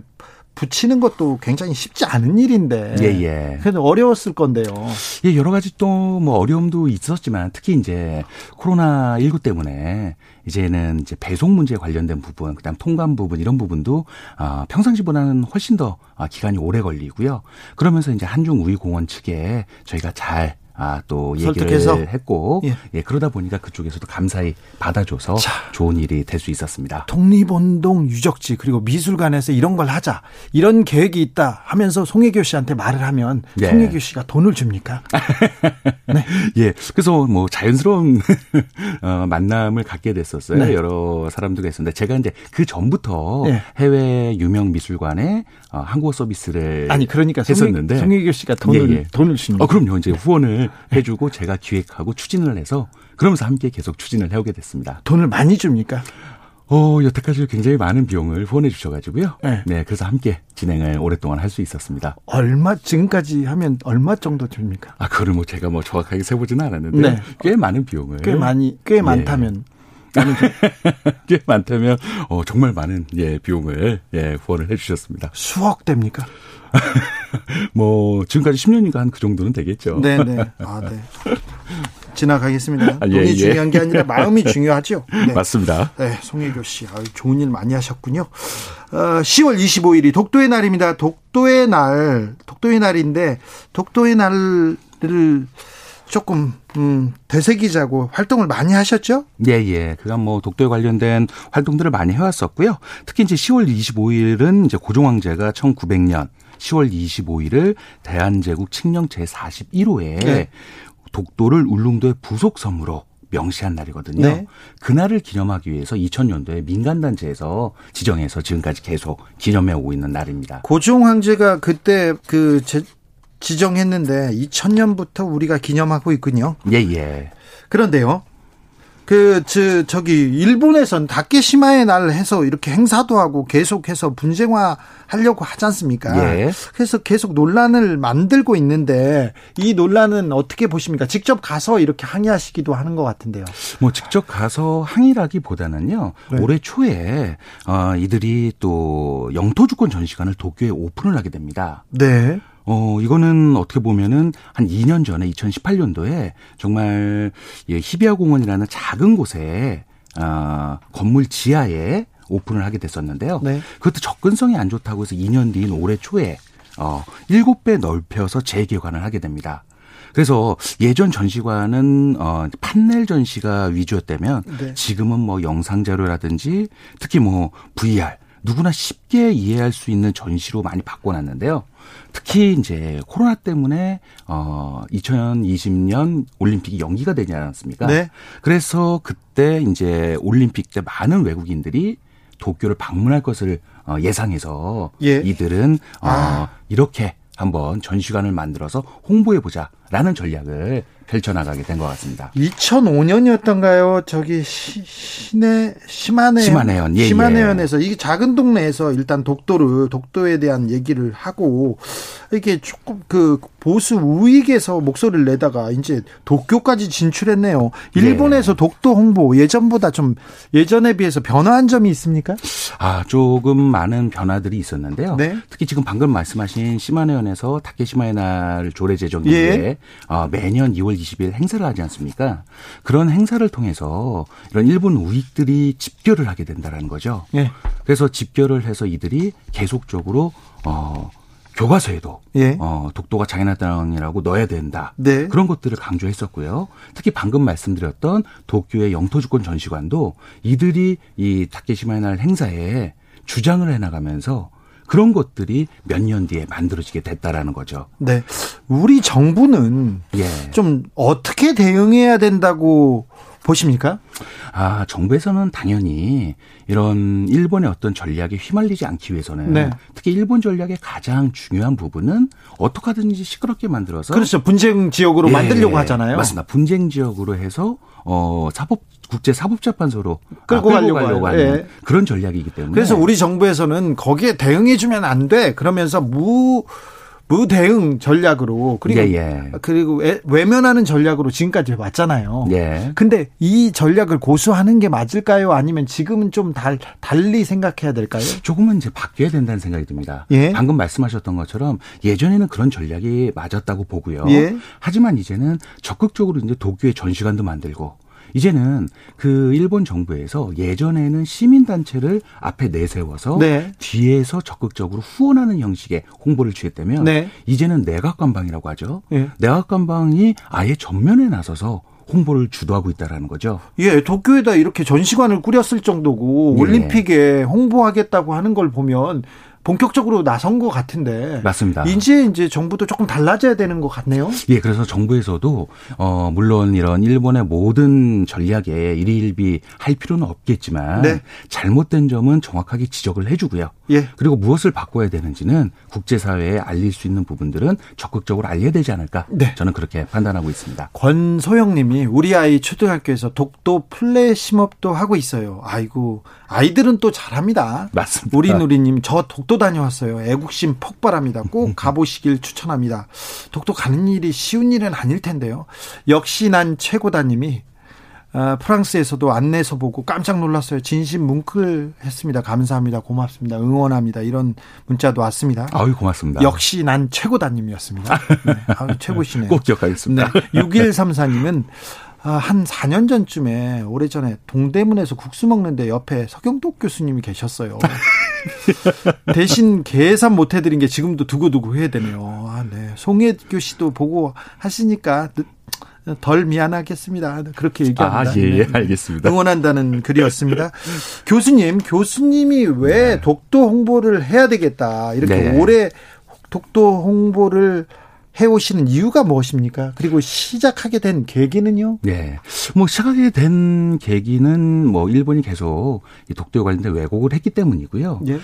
붙이는 것도 굉장히 쉽지 않은 일인데. 예, 예. 그래도 어려웠을 건데요. 예, 여러 가지 또 뭐 어려움도 있었지만 특히 이제 코로나 19 때문에 이제는 이제 배송 문제에 관련된 부분, 그다음 통관 부분 이런 부분도 아, 평상시보다는 훨씬 더 아, 기간이 오래 걸리고요. 그러면서 이제 한중 우이공원 측에 저희가 잘 아, 또 얘기를 설득해서? 했고 예. 예. 그러다 보니까 그쪽에서도 감사히 받아줘서 자, 좋은 일이 될 수 있었습니다. 독립운동 유적지 그리고 미술관에서 이런 걸 하자 이런 계획이 있다 하면서 송혜교 씨한테 말을 하면 네. 송혜교 씨가 돈을 줍니까? 네. 예. 그래서 뭐 자연스러운 어, 만남을 갖게 됐었어요. 네. 여러 사람들과 있었는데 제가 이제 그 전부터 네. 해외 유명 미술관에 어, 한국어 서비스를 아니 그러니까 했었는데 송혜교 씨가 돈을 예, 예. 돈을 줍니다. 어, 그럼요. 이제 후원을 해주고 제가 기획하고 추진을 해서 그러면서 함께 계속 추진을 해오게 됐습니다. 돈을 많이 줍니까? 어, 여태까지 굉장히 많은 비용을 후원해 주셔가지고요. 네. 네 그래서 함께 진행을 오랫동안 할 수 있었습니다. 얼마, 지금까지 하면 얼마 정도 줍니까? 아, 그걸 뭐 제가 뭐 정확하게 세보지는 않았는데. 네. 꽤 많은 비용을. 꽤 많이, 꽤 예. 많다면. 꽤 많다면 어, 정말 많은 예 비용을 예 후원을 해주셨습니다. 수억 됩니까? 뭐 지금까지 10년인가 한 그 정도는 되겠죠. 네네. 네. 아 네. 지나가겠습니다. 아, 예, 돈이 예. 중요한 게 아니라 마음이 중요하죠. 네. 맞습니다. 네, 송혜교 씨, 아유, 좋은 일 많이 하셨군요. 어, 10월 25일이 독도의 날입니다. 독도의 날, 독도의 날인데 독도의 날을 조금 음, 되새기자고 활동을 많이 하셨죠? 예, 예. 그간 뭐 독도에 관련된 활동들을 많이 해왔었고요. 특히 이제 10월 25일은 이제 고종 황제가 1900년 10월 25일을 대한제국 칙령 제41호에 네. 독도를 울릉도의 부속 섬으로 명시한 날이거든요. 네. 그날을 기념하기 위해서 2000년도에 민간단체에서 지정해서 지금까지 계속 기념해 오고 있는 날입니다. 고종 황제가 그때 그 제, 지정했는데 2000년부터 우리가 기념하고 있군요. 예, 예. 그런데요. 그, 저, 저기, 일본에선 다케시마의 날 해서 이렇게 행사도 하고 계속해서 분쟁화 하려고 하지 않습니까? 예. 그래서 계속 논란을 만들고 있는데 이 논란은 어떻게 보십니까? 직접 가서 이렇게 항의하시기도 하는 것 같은데요. 뭐 직접 가서 항의라기보다는요. 네. 올해 초에 어, 이들이 또 영토 주권 전시관을 도쿄에 오픈을 하게 됩니다. 네. 어, 이거는 어떻게 보면은 한 2년 전에 2018년도에 정말 예, 히비아 공원이라는 작은 곳에 어, 건물 지하에 오픈을 하게 됐었는데요. 네. 그것도 접근성이 안 좋다고 해서 2년 뒤인 올해 초에 어, 7배 넓혀서 재개관을 하게 됩니다. 그래서 예전 전시관은 어 판넬 전시가 위주였다면 네. 지금은 뭐 영상 자료라든지 특히 뭐 VR 누구나 쉽게 이해할 수 있는 전시로 많이 바꿔놨는데요. 특히 이제 코로나 때문에 어 2020년 올림픽이 연기가 되지 않았습니까? 네. 그래서 그때 이제 올림픽 때 많은 외국인들이 도쿄를 방문할 것을 어 예상해서 예. 이들은 어 아. 이렇게 한번 전시관을 만들어서 홍보해 보자라는 전략을 펼쳐나가게 된 것 같습니다. 2005년이었던가요? 저기 시, 시내 시마네 시마네현 예, 시마네현에서 예. 이게 작은 동네에서 일단 독도를 독도에 대한 얘기를 하고 이게 조금 그 보수 우익에서 목소리를 내다가 이제 도쿄까지 진출했네요. 일본에서 네. 독도 홍보 예전보다 좀 예전에 비해서 변화한 점이 있습니까? 아 조금 많은 변화들이 있었는데요. 네. 특히 지금 방금 말씀하신 시마네현에서 타케시마의 날 조례 제정 이후에 예. 어, 매년 2월 20일 행사를 하지 않습니까? 그런 행사를 통해서 이런 일본 우익들이 집결을 하게 된다라는 거죠. 예. 그래서 집결을 해서 이들이 계속적으로 어 교과서에도 예. 어, 독도가 자기네 땅이라고 넣어야 된다. 네. 그런 것들을 강조했었고요. 특히 방금 말씀드렸던 도쿄의 영토주권 전시관도 이들이 이 다케시마의 날 행사에 주장을 해나가면서 그런 것들이 몇 년 뒤에 만들어지게 됐다라는 거죠. 네. 우리 정부는 예. 좀 어떻게 대응해야 된다고 보십니까? 아, 정부에서는 당연히 이런 일본의 어떤 전략에 휘말리지 않기 위해서는 네. 특히 일본 전략의 가장 중요한 부분은 어떻게 하든지 시끄럽게 만들어서 그렇죠. 분쟁 지역으로 예, 만들려고 하잖아요. 맞습니다. 분쟁 지역으로 해서 어 사법 국제 사법재판소로 끌고, 아, 끌고 가려고, 하는 예. 그런 전략이기 때문에 그래서 우리 정부에서는 거기에 대응해 주면 안 돼. 그러면서 무 무대응 전략으로 그리고 예, 예. 그리고 외 면하는 전략으로 지금까지 왔잖아요. 예. 근데 이 전략을 고수하는 게 맞을까요? 아니면 지금은 좀 달, 달리 생각해야 될까요? 조금은 이제 바뀌어야 된다는 생각이 듭니다. 예. 방금 말씀하셨던 것처럼 예전에는 그런 전략이 맞았다고 보고요. 예. 하지만 이제는 적극적으로 이제 도쿄의 전시관도 만들고 이제는 그 일본 정부에서 예전에는 시민단체를 앞에 내세워서 네. 뒤에서 적극적으로 후원하는 형식의 홍보를 취했다면 네. 이제는 내각관방이라고 하죠. 네. 내각관방이 아예 전면에 나서서 홍보를 주도하고 있다라는 거죠. 예, 도쿄에다 이렇게 전시관을 꾸렸을 정도고 예. 올림픽에 홍보하겠다고 하는 걸 보면 본격적으로 나선 것 같은데. 맞습니다. 이제 이제 정부도 조금 달라져야 되는 것 같네요. 예, 그래서 정부에서도 어 물론 이런 일본의 모든 전략에 일희일비 할 필요는 없겠지만 네. 잘못된 점은 정확하게 지적을 해주고요. 예. 그리고 무엇을 바꿔야 되는지는 국제사회에 알릴 수 있는 부분들은 적극적으로 알려야 되지 않을까. 네. 저는 그렇게 판단하고 있습니다. 권소영님이 우리 아이 초등학교에서 독도 플래시몹도 하고 있어요. 아이고 아이들은 또 잘합니다. 맞습니다. 우리 누리님 저 독도 다녀왔어요. 애국심 폭발합니다. 꼭 가보시길 추천합니다. 독도 가는 일이 쉬운 일은 아닐 텐데요. 역시 난 최고다님이 아, 프랑스에서도 안내서 보고 깜짝 놀랐어요. 진심 뭉클했습니다. 감사합니다. 고맙습니다. 응원합니다. 이런 문자도 왔습니다. 아유, 고맙습니다. 역시 난 최고다님이었습니다. 네, 아유, 최고시네요. 꼭 기억하겠습니다. 네, 6134님은 아, 한 4년 전쯤에 오래전에 동대문에서 국수 먹는데 옆에 서경덕 교수님이 계셨어요. 대신 계산 못 해드린 게 지금도 두고두고 후회되네요. 아, 네. 송혜교 씨도 보고 하시니까 덜 미안하겠습니다. 그렇게 얘기합니다. 아, 예, 예, 알겠습니다. 응원한다는 글이었습니다. 교수님, 교수님이 왜 네. 독도 홍보를 해야 되겠다. 이렇게 네. 오래 독도 홍보를 해오시는 이유가 무엇입니까? 그리고 시작하게 된 계기는요? 네. 뭐 시작하게 된 계기는 뭐 일본이 계속 이 독도에 관련된 왜곡을 했기 때문이고요. 예.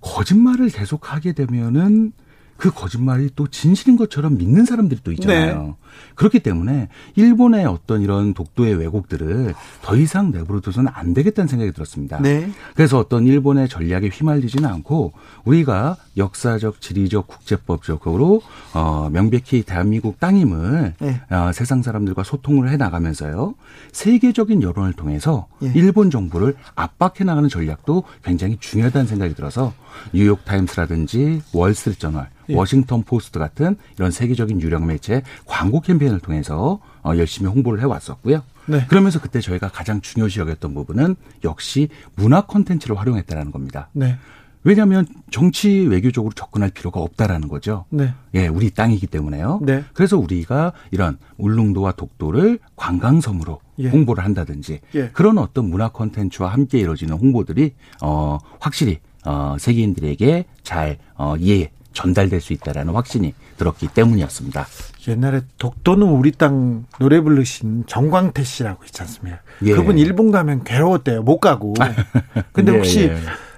거짓말을 계속하게 되면은 그 거짓말이 또 진실인 것처럼 믿는 사람들이 또 있잖아요. 네. 그렇기 때문에 일본의 어떤 이런 독도의 왜곡들을 더 이상 내버려둬서는 안 되겠다는 생각이 들었습니다. 네. 그래서 어떤 일본의 전략에 휘말리지는 않고 우리가 역사적, 지리적, 국제법적으로 어 명백히 대한민국 땅임을 네. 어, 세상 사람들과 소통을 해 나가면서요. 세계적인 여론을 통해서 네. 일본 정부를 압박해 나가는 전략도 굉장히 중요하다는 생각이 들어서 뉴욕 타임스라든지 월스트리트 저널, 예. 워싱턴 포스트 같은 이런 세계적인 유력 매체 광고 캠페인을 통해서 어, 열심히 홍보를 해왔었고요. 네. 그러면서 그때 저희가 가장 중요시 여겼던 부분은 역시 문화 콘텐츠를 활용했다라는 겁니다. 네. 왜냐하면 정치 외교적으로 접근할 필요가 없다라는 거죠. 네. 예, 우리 땅이기 때문에요. 네. 그래서 우리가 이런 울릉도와 독도를 관광섬으로 예. 홍보를 한다든지 예. 그런 어떤 문화 콘텐츠와 함께 이루어지는 홍보들이 어 확실히 어 세계인들에게 잘 어, 이해 전달될 수 있다라는 확신이 들었기 때문이었습니다. 옛날에 독도는 우리 땅 노래 부르신 정광태 씨라고 있지 않습니까? 예. 그분 일본 가면 괴로웠대요. 못 가고. 근데 예, 혹시 예.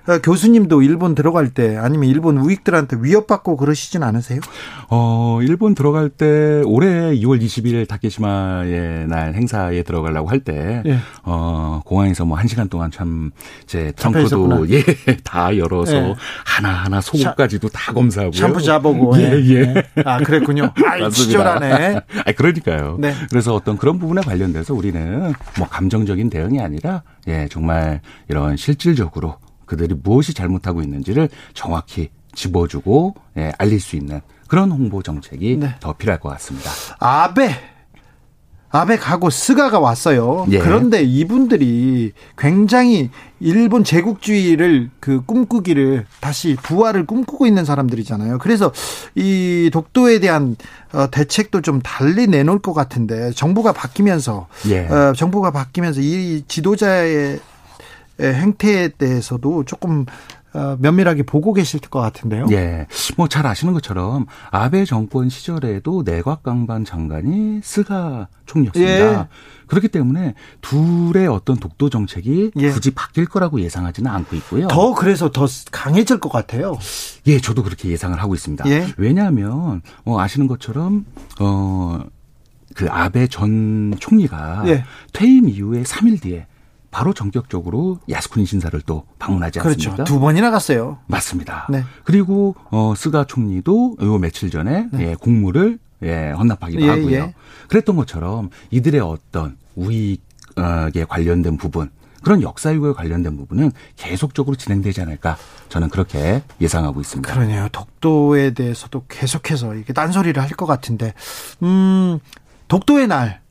어, 교수님도 일본 들어갈 때 아니면 일본 우익들한테 위협받고 그러시진 않으세요? 어, 일본 들어갈 때 올해 2월 20일 다케시마의 날 행사에 들어가려고 할 때, 예. 어, 공항에서 뭐한 시간 동안 참, 제 트렁크도, 예, 다 열어서 예. 하나하나 속옷까지도 다 검사하고. 샴푸 잡아보고. 예, 예. 예. 아, 그랬군요. 아, 치졸하네. 아, 그러니까요. 네. 그래서 어떤 그런 부분에 관련돼서 우리는 뭐 감정적인 대응이 아니라, 예, 정말 이런 실질적으로 그들이 무엇이 잘못하고 있는지를 정확히 집어주고 예, 알릴 수 있는 그런 홍보 정책이 네. 더 필요할 것 같습니다. 아베 아베 가고 스가가 왔어요. 예. 그런데 이분들이 굉장히 일본 제국주의를 그 꿈꾸기를 다시 부활을 꿈꾸고 있는 사람들이잖아요. 그래서 이 독도에 대한 어, 대책도 좀 달리 내놓을 것 같은데 정부가 바뀌면서 예. 어, 정부가 바뀌면서 이 지도자의 행태에 대해서도 조금 어, 면밀하게 보고 계실 것 같은데요. 예. 뭐 잘 아시는 것처럼 아베 정권 시절에도 내각 관방 장관이 스가 총리였습니다. 예. 그렇기 때문에 둘의 어떤 독도 정책이 예. 굳이 바뀔 거라고 예상하지는 않고 있고요. 더 그래서 더 강해질 것 같아요. 예, 저도 그렇게 예상을 하고 있습니다. 예. 왜냐하면 어, 아시는 것처럼 어. 그 아베 전 총리가 예. 퇴임 이후에 3일 뒤에 바로 전격적으로 야스쿠니 신사를 또 방문하지 그렇죠. 않습니까? 그렇죠. 두 번이나 갔어요. 맞습니다. 네. 그리고 어 스가 총리도 요 며칠 전에 네. 예, 공물을 예, 헌납하기도 예, 하고요. 예. 그랬던 것처럼 이들의 어떤 우익에 관련된 부분 그런 역사유에 관련된 부분은 계속적으로 진행되지 않을까 저는 그렇게 예상하고 있습니다. 그러네요. 독도에 대해서도 계속해서 이게 딴소리를 할 것 같은데, 음, 독도의 날 아,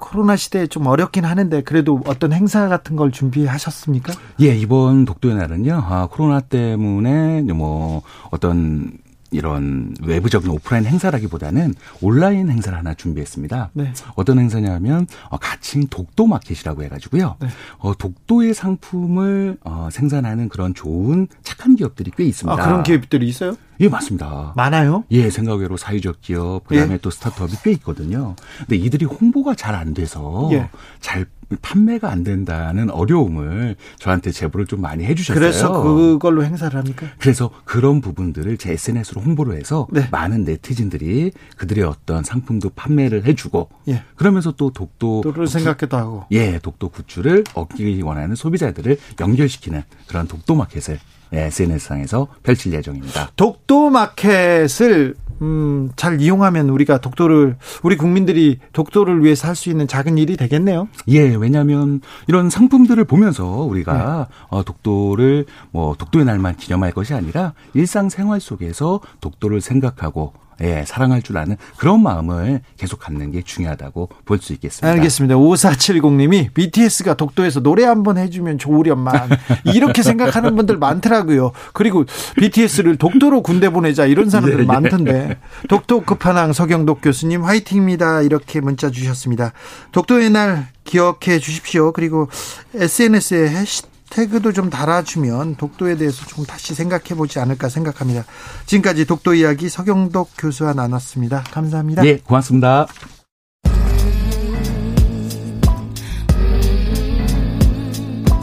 코로나 시대에 좀 어렵긴 하는데 그래도 어떤 행사 같은 걸 준비하셨습니까? 예, 이번 독도의 날은요. 아, 코로나 때문에 뭐 어떤 이런 외부적인 오프라인 행사라기보다는 온라인 행사를 하나 준비했습니다. 네. 어떤 행사냐면 어, 가칭 독도 마켓이라고 해가지고요. 네. 어, 독도의 상품을 어, 생산하는 그런 좋은 착한 기업들이 꽤 있습니다. 아, 그런 기업들이 있어요? 예, 맞습니다. 많아요? 예, 생각외로 사회적 기업, 그 다음에 예. 또 스타트업이 꽤 있거든요. 근데 이들이 홍보가 잘 안 돼서 예. 잘 판매가 안 된다는 어려움을 저한테 제보를 좀 많이 해주셨어요. 그래서 그걸로 행사를 합니까? 그래서 그런 부분들을 제 SNS로 홍보를 해서 네. 많은 네티즌들이 그들의 어떤 상품도 판매를 해주고 예. 그러면서 또 독도 를 생각해도 하고 예 독도 굿즈를 얻기 원하는 소비자들을 연결시키는 그런 독도 마켓을 SNS상에서 펼칠 예정입니다. 독도 마켓을 음, 잘 이용하면 우리가 독도를 우리 국민들이 독도를 위해서 할 수 있는 작은 일이 되겠네요. 예, 왜냐하면 이런 상품들을 보면서 우리가 네. 어, 독도를 뭐 독도의 날만 기념할 것이 아니라 일상 생활 속에서 독도를 생각하고 예, 사랑할 줄 아는 그런 마음을 계속 갖는 게 중요하다고 볼 수 있겠습니다. 알겠습니다. 5470님이 BTS가 독도에서 노래 한번 해주면 좋으련만 이렇게 생각하는 분들 많더라고요. 그리고 BTS를 독도로 군대 보내자 이런 사람들 네, 네. 많던데 독도 급한왕 서경덕 교수님 화이팅입니다. 이렇게 문자 주셨습니다. 독도의 날 기억해 주십시오. 그리고 SNS에 해시 태그도 좀 달아주면 독도에 대해서 좀 다시 생각해 보지 않을까 생각합니다. 지금까지 독도 이야기 서경덕 교수와 나눴습니다. 감사합니다. 네, 고맙습니다.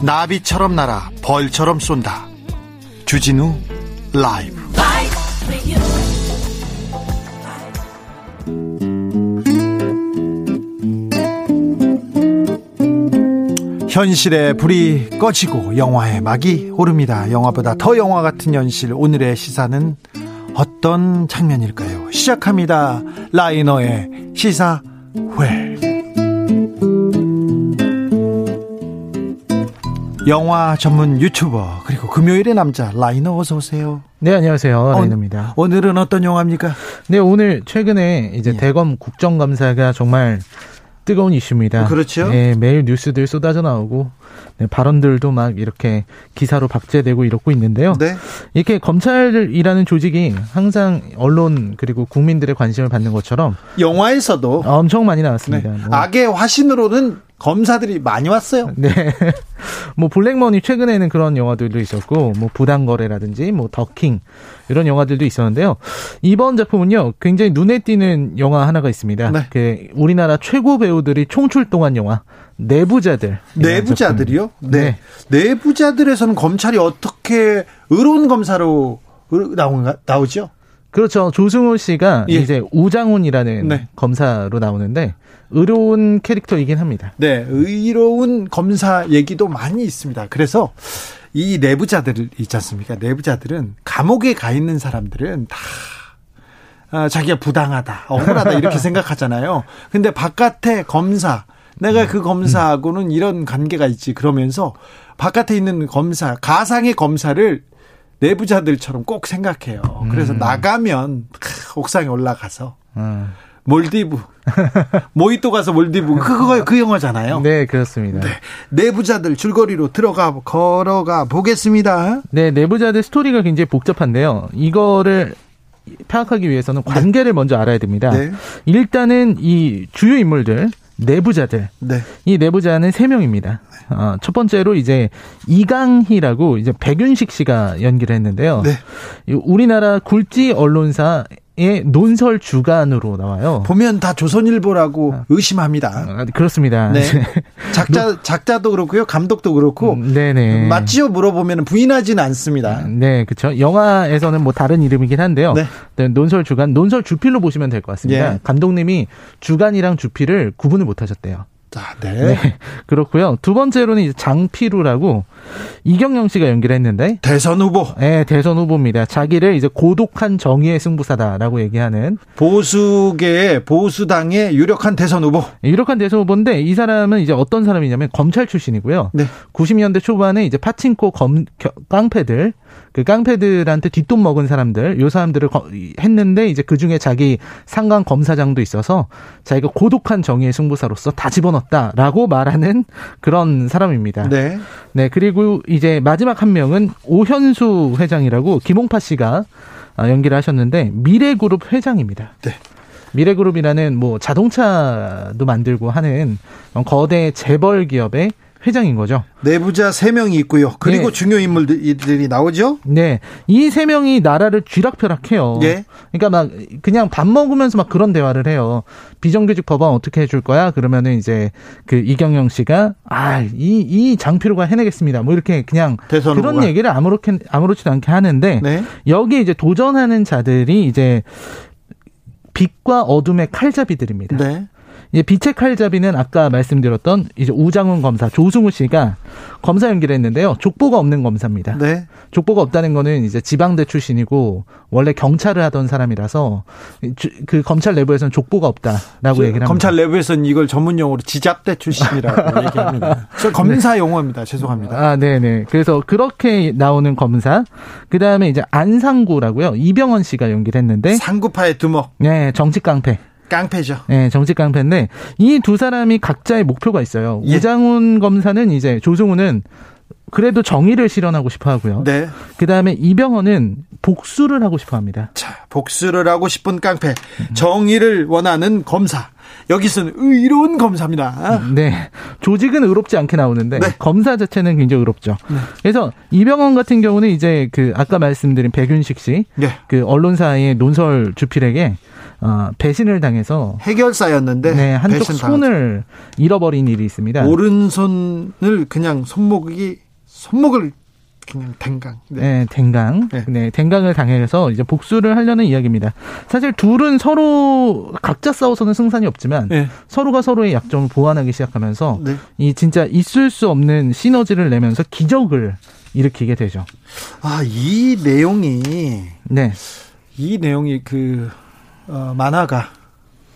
나비처럼 날아 벌처럼 쏜다. 주진우 라이브. 현실의 불이 꺼지고 영화의 막이 오릅니다. 영화보다 더 영화 같은 현실. 오늘의 시사는 어떤 장면일까요? 시작합니다. 라이너의 시사회. 영화 전문 유튜버 그리고 금요일의 남자 라이너 어서 오세요. 네 안녕하세요 라이너입니다. 어, 오늘은 어떤 영화입니까? 네 오늘 최근에 이제 예. 대검 국정감사가 정말 뜨거운 이슈입니다. 그렇죠. 네, 매일 뉴스들 쏟아져 나오고 네, 발언들도 막 이렇게 기사로 박제되고 이렇고 있는데요. 네. 이렇게 검찰이라는 조직이 항상 언론 그리고 국민들의 관심을 받는 것처럼 영화에서도 엄청 많이 나왔습니다. 네. 뭐. 악의 화신으로는 검사들이 많이 왔어요. 네. 뭐 블랙머니 최근에는 그런 영화들도 있었고 뭐 부당 거래라든지 뭐 더킹 이런 영화들도 있었는데요. 이번 작품은요. 굉장히 눈에 띄는 영화 하나가 있습니다. 네. 그 우리나라 최고 배우들이 총출동한 영화 내부자들. 내부자들이요? 네. 네. 내부자들에서는 검찰이 어떻게 의로운 검사로 나온 나오죠? 그렇죠. 조승우 씨가 예. 이제 우장훈이라는 네. 검사로 나오는데 의로운 캐릭터이긴 합니다. 네, 의로운 검사 얘기도 많이 있습니다. 그래서 이 내부자들 있지 않습니까? 내부자들은 감옥에 가 있는 사람들은 다 아, 자기가 부당하다, 억울하다 이렇게 생각하잖아요. 근데 바깥에 검사, 내가 그 검사하고는 이런 관계가 있지 그러면서 바깥에 있는 검사, 가상의 검사를 내부자들처럼 꼭 생각해요. 그래서 음. 나가면 옥상에 올라가서 음. 몰디브 모히또 가서 몰디브 그거 그 영화잖아요. 네 그렇습니다. 네. 내부자들 줄거리로 들어가 걸어가 보겠습니다. 네 내부자들 스토리가 굉장히 복잡한데요. 이거를 파악하기 위해서는 관계를 네. 먼저 알아야 됩니다. 네. 일단은 이 주요 인물들 내부자들. 네. 이 내부자는 세 명입니다. 어, 첫 번째로 이제 이강희라고 이제 백윤식 씨가 연기를 했는데요. 네. 우리나라 굴지 언론사 의 논설 주간으로 나와요. 보면 다 조선일보라고 아. 의심합니다. 아, 그렇습니다. 네. 작자 작자도 그렇고요, 감독도 그렇고. 음, 네네. 맞지요 물어보면 부인하지는 않습니다. 네, 그렇죠. 영화에서는 뭐 다른 이름이긴 한데요. 네. 네 논설 주간, 논설 주필로 보시면 될 것 같습니다. 예. 감독님이 주간이랑 주필을 구분을 못하셨대요. 아, 네. 네. 그렇고요. 두 번째로는 이제 장피루라고 이경영 씨가 연기를 했는데 대선 후보. 네, 대선 후보입니다. 자기를 이제 고독한 정의의 승부사다라고 얘기하는 보수계의 보수당의 유력한 대선 후보. 네, 유력한 대선 후보인데 이 사람은 이제 어떤 사람이냐면 검찰 출신이고요. 네. 90년대 초반에 이제 파친코 검 깡패들 그 깡패들한테 뒷돈 먹은 사람들, 요 사람들을 했는데 이제 그 중에 자기 상관 검사장도 있어서 자기가 고독한 정의의 승부사로서 다 집어넣었다라고 말하는 그런 사람입니다. 네. 네, 그리고 이제 마지막 한 명은 오현수 회장이라고 김홍파 씨가 아, 연기를 하셨는데 미래그룹 회장입니다. 네. 미래그룹이라는 뭐 자동차도 만들고 하는 거대 재벌 기업의 회장인 거죠. 내부자 3명이 있고요. 그리고 네. 중요 인물들이 나오죠? 네. 이 3명이 나라를 쥐락펴락해요. 예. 그러니까 막 그냥 밥 먹으면서 막 그런 대화를 해요. 비정규직 법안 어떻게 해줄 거야? 그러면은 이제 그 이경영 씨가 아, 이, 이 장필호가 해내겠습니다. 뭐 이렇게 그냥 그런 후보가. 얘기를 아무렇게, 아무렇지도 않게 하는데 네. 여기 이제 도전하는 자들이 이제 빛과 어둠의 칼잡이들입니다. 네. 이제 빛의 칼잡이는 아까 말씀드렸던 이제 우장훈 검사 조승우 씨가 검사 연기를 했는데요. 족보가 없는 검사입니다. 네. 족보가 없다는 거는 이제 지방대 출신이고 원래 경찰을 하던 사람이라서 그 검찰 내부에서는 족보가 없다라고 얘기를 합니다. 검찰 내부에서는 이걸 전문 용어로 지잡대 출신이라고 얘기합니다. 검사 네. 용어입니다. 죄송합니다. 아, 네, 네. 그래서 그렇게 나오는 검사. 그다음에 이제 안상구라고요. 이병헌 씨가 연기를 했는데 상구파의 두목. 네, 정치 깡패. 깡패죠. 네, 정치 깡패인데 이 두 사람이 각자의 목표가 있어요. 예. 우장훈 검사는 이제 조승우는 그래도 정의를 실현하고 싶어 하고요. 네. 그 다음에 이병헌은 복수를 하고 싶어 합니다. 자, 복수를 하고 싶은 깡패. 정의를 원하는 검사. 여기서는 의로운 검사입니다. 네. 조직은 의롭지 않게 나오는데 네. 검사 자체는 굉장히 의롭죠. 네. 그래서 이병헌 같은 경우는 이제 그 아까 말씀드린 백윤식 씨, 네. 그 언론사의 논설 주필에게 어, 배신을 당해서 해결사였는데 네, 한쪽 손을 잃어버린 일이 있습니다. 오른손을 그냥 손목이 손목을 그냥 댕강. 네, 네 댕강. 네. 네, 댕강을 당해서 이제 복수를 하려는 이야기입니다. 사실 둘은 서로 각자 싸워서는 승산이 없지만 네. 서로가 서로의 약점을 보완하기 시작하면서 네. 이 진짜 있을 수 없는 시너지를 내면서 기적을 일으키게 되죠. 아, 이 내용이 네. 이 내용이 그 어, 만화가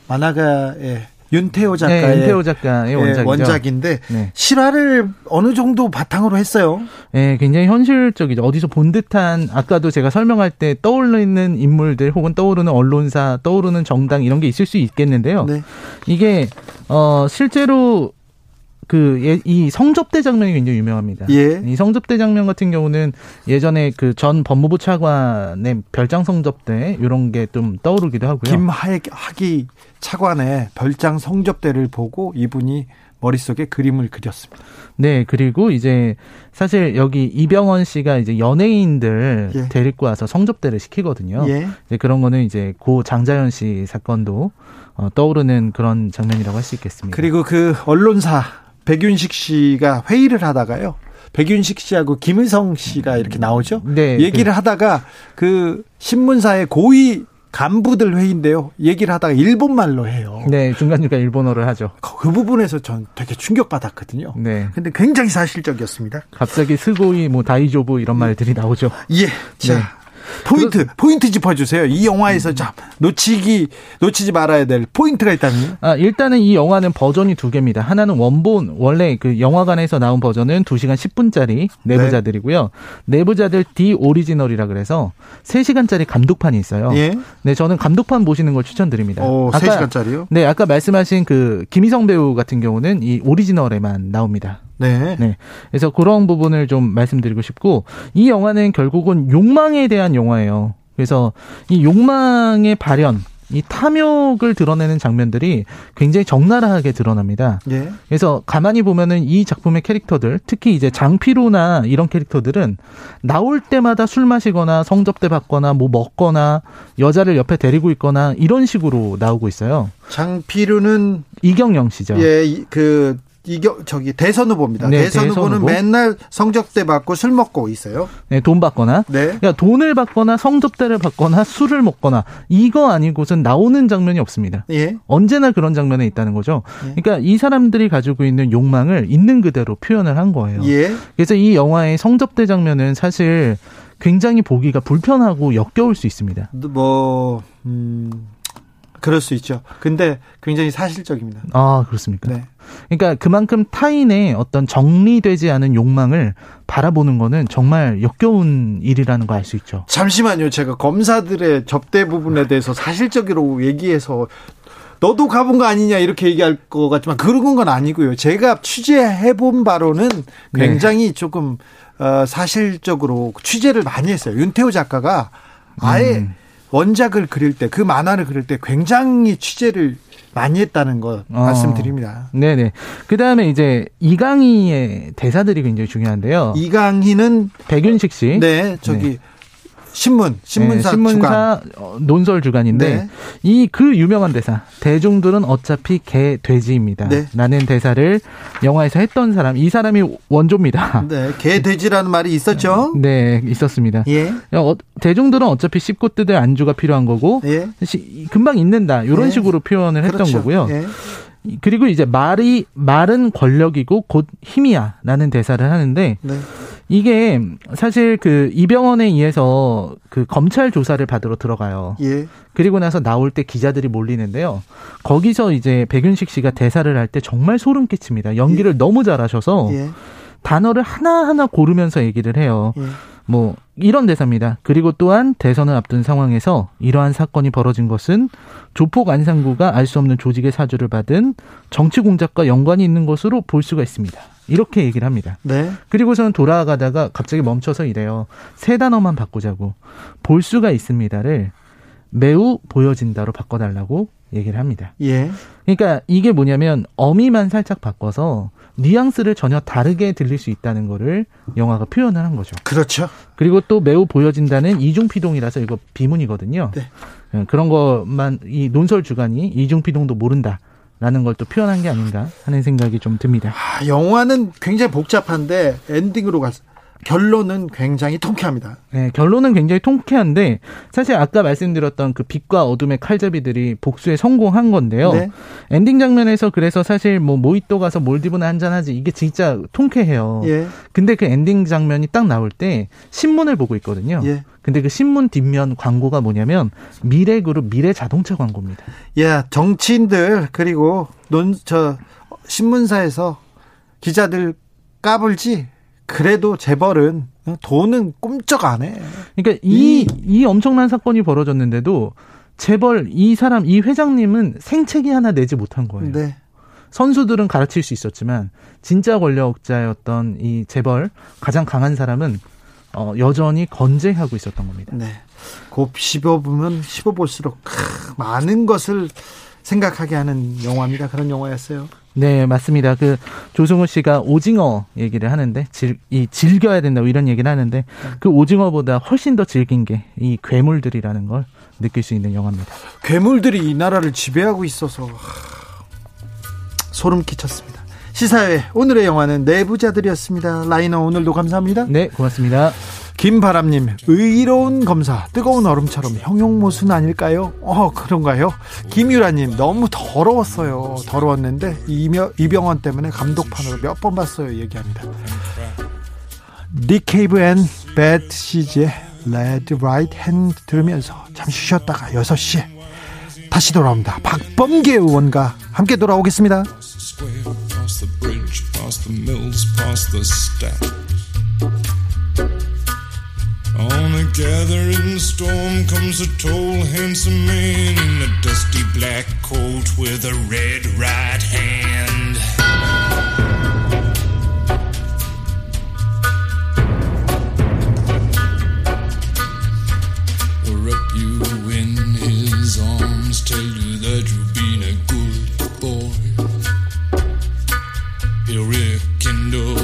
만화가의 윤태호 작가의 네, 윤태호 작가의 예, 원작이죠. 원작인데 네. 실화를 어느 정도 바탕으로 했어요. 네, 굉장히 현실적이죠. 어디서 본 듯한 아까도 제가 설명할 때 떠오르는 인물들 혹은 떠오르는 언론사, 떠오르는 정당 이런 게 있을 수 있겠는데요. 네. 이게 어 실제로 그 이 성접대 장면이 굉장히 유명합니다. 예. 이 성접대 장면 같은 경우는 예전에 그 전 법무부 차관의 별장 성접대 이런 게 좀 떠오르기도 하고요. 김하기 차관의 별장 성접대를 보고 이분이 머릿속에 그림을 그렸습니다. 네, 그리고 이제 사실 여기 이병헌 씨가 이제 연예인들 예. 데리고 와서 성접대를 시키거든요. 예. 이제 그런 거는 이제 고 장자연 씨 사건도 어, 떠오르는 그런 장면이라고 할 수 있겠습니다. 그리고 그 언론사 백윤식 씨가 회의를 하다가요. 백윤식 씨하고 김의성 씨가 이렇게 나오죠. 네. 얘기를 그. 하다가 그 신문사의 고위 간부들 회의인데요. 얘기를 하다가 일본말로 해요. 네, 중간중간 일본어를 하죠. 그, 그 부분에서 전 되게 충격받았거든요. 네. 근데 굉장히 사실적이었습니다. 갑자기 스고이, 뭐, 다이조부 이런 말들이 나오죠. 예. 자, 네. 포인트. 포인트 짚어주세요. 이 영화에서 음. 참 놓치기 놓치지 말아야 될 포인트가 있다면? 아 일단은 이 영화는 버전이 두 개입니다. 하나는 원본 원래 그 영화관에서 나온 버전은 2 시간 10분짜리 내부자들이고요. 네. 내부자들 D 오리지널이라 그래서 3 시간짜리 감독판이 있어요. 예. 네 저는 감독판 보시는 걸 추천드립니다. 오, 3 시간짜리요? 네 아까 말씀하신 그 김희성 배우 같은 경우는 이 오리지널에만 나옵니다. 네. 네. 그래서 그런 부분을 좀 말씀드리고 싶고 이 영화는 결국은 욕망에 대한 영화예요. 그래서 이 욕망의 발현 이 탐욕을 드러내는 장면들이 굉장히 적나라하게 드러납니다. 예. 그래서 가만히 보면은 이 작품의 캐릭터들, 특히 이제 장피로나 이런 캐릭터들은 나올 때마다 술 마시거나 성접대 받거나 뭐 먹거나 여자를 옆에 데리고 있거나 이런 식으로 나오고 있어요. 장피로는 이경영 씨죠. 예, 그 이겨 저기 대선 후보입니다. 네, 대선, 대선 후보는 후보. 맨날 성적대 받고 술 먹고 있어요. 네, 돈 받거나. 네. 그러니까 돈을 받거나 성적대를 받거나 술을 먹거나 이거 아니고선 나오는 장면이 없습니다. 예. 언제나 그런 장면에 있다는 거죠. 예. 그러니까 이 사람들이 가지고 있는 욕망을 있는 그대로 표현을 한 거예요. 예. 그래서 이 영화의 성접대 장면은 사실 굉장히 보기가 불편하고 역겨울 수 있습니다. 뭐 음. 그럴 수 있죠. 근데 굉장히 사실적입니다. 아, 그렇습니까? 네. 그러니까 그만큼 타인의 어떤 정리되지 않은 욕망을 바라보는 거는 정말 역겨운 일이라는 거 알 수 있죠. 잠시만요. 제가 검사들의 접대 부분에 대해서 사실적으로 얘기해서 너도 가본 거 아니냐 이렇게 얘기할 것 같지만 그런 건 아니고요. 제가 취재해 본 바로는 네. 굉장히 네. 조금 어, 사실적으로 취재를 많이 했어요. 윤태호 작가가 아예 음. 원작을 그릴 때 그 만화를 그릴 때 굉장히 취재를 많이 했다는 거 어. 말씀드립니다. 네네. 그 다음에 이제 이강희의 대사들이 굉장히 중요한데요. 이강희는 백윤식 씨. 네, 저기 네. 신문, 신문사, 네, 신문사 주간. 어, 논설 주간인데 네. 이그 유명한 대사 대중들은 어차피 개 돼지입니다. 네. 라는 대사를 영화에서 했던 사람 이 사람이 원조입니다. 네, 개 돼지라는 말이 있었죠. 네, 있었습니다. 예. 어, 대중들은 어차피 씹고 뜯을 안주가 필요한 거고 예. 금방 잊는다 이런 예. 식으로 표현을 했던 그렇죠. 거고요. 예. 그리고 이제 말이 말은 권력이고 곧 힘이야라는 대사를 하는데 네. 이게 사실 그 이병헌에 의해서 그 검찰 조사를 받으러 들어가요. 예. 그리고 나서 나올 때 기자들이 몰리는데요. 거기서 이제 백윤식 씨가 대사를 할 때 정말 소름 끼칩니다. 연기를 예. 너무 잘하셔서 예. 단어를 하나하나 고르면서 얘기를 해요. 예. 뭐 이런 대사입니다. 그리고 또한 대선을 앞둔 상황에서 이러한 사건이 벌어진 것은 조폭 안상구가 알 수 없는 조직의 사주를 받은 정치 공작과 연관이 있는 것으로 볼 수가 있습니다. 이렇게 얘기를 합니다. 네. 그리고서는 돌아가다가 갑자기 멈춰서 이래요. 세 단어만 바꾸자고 볼 수가 있습니다를 매우 보여진다로 바꿔달라고 얘기를 합니다. 예. 그러니까 이게 뭐냐면 어미만 살짝 바꿔서 뉘앙스를 전혀 다르게 들릴 수 있다는 거를 영화가 표현을 한 거죠. 그렇죠. 그리고 또 매우 보여진다는 이중피동이라서 이거 비문이거든요. 네. 예, 그런 것만 이 논설 주간이 이중피동도 모른다. 라는 걸 또 표현한 게 아닌가 하는 생각이 좀 듭니다. 아, 영화는 굉장히 복잡한데 엔딩으로 갔, 결론은 굉장히 통쾌합니다. 네, 결론은 굉장히 통쾌한데 사실 아까 말씀드렸던 그 빛과 어둠의 칼잡이들이 복수에 성공한 건데요. 네. 엔딩 장면에서 그래서 사실 뭐 모히또 가서 몰디브나 한잔 하지 이게 진짜 통쾌해요. 예. 근데 그 엔딩 장면이 딱 나올 때 신문을 보고 있거든요. 예. 근데 그 신문 뒷면 광고가 뭐냐면 미래그룹 미래 자동차 광고입니다. 예, 정치인들 그리고 논 저 신문사에서 기자들 까불지 그래도 재벌은 돈은 꿈쩍 안 해. 그러니까 이, 이 엄청난 사건이 벌어졌는데도 재벌 이 사람 이 회장님은 생채기 하나 내지 못한 거예요. 네. 선수들은 가르칠 수 있었지만 진짜 권력자였던 이 재벌 가장 강한 사람은 어, 여전히 건재하고 있었던 겁니다. 네. 곱 씹어보면 씹어볼수록 많은 것을 생각하게 하는 영화입니다. 그런 영화였어요. 네, 맞습니다. 그 조승우 씨가 오징어 얘기를 하는데 질, 이 즐겨야 된다고 이런 얘기를 하는데 네. 그 오징어보다 훨씬 더 즐긴 게 이 괴물들이라는 걸 느낄 수 있는 영화입니다. 괴물들이 이 나라를 지배하고 있어서 소름 끼쳤습니다. 시사회 오늘의 영화는 내부자들이었습니다. 라이너 오늘도 감사합니다. 네, 고맙습니다. 김바람님, 의로운 검사, 뜨거운 얼음처럼 형용모순 아닐까요? 어, 그런가요? 김유라님, 너무 더러웠어요. 더러웠는데, 이명, 이병헌 때문에 감독판으로 몇 번 봤어요. 얘기합니다. Nick Cave and Bad Seeds의 Red Right Hand 들으면서 잠시 쉬었다가 6시에 다시 돌아옵니다. 박범계 의원과 함께 돌아오겠습니다. On a gathering storm comes a tall, handsome man in a dusty black coat with a red right hand. Wrap you in his arms, tell you that you've been a good boy. He'll rekindle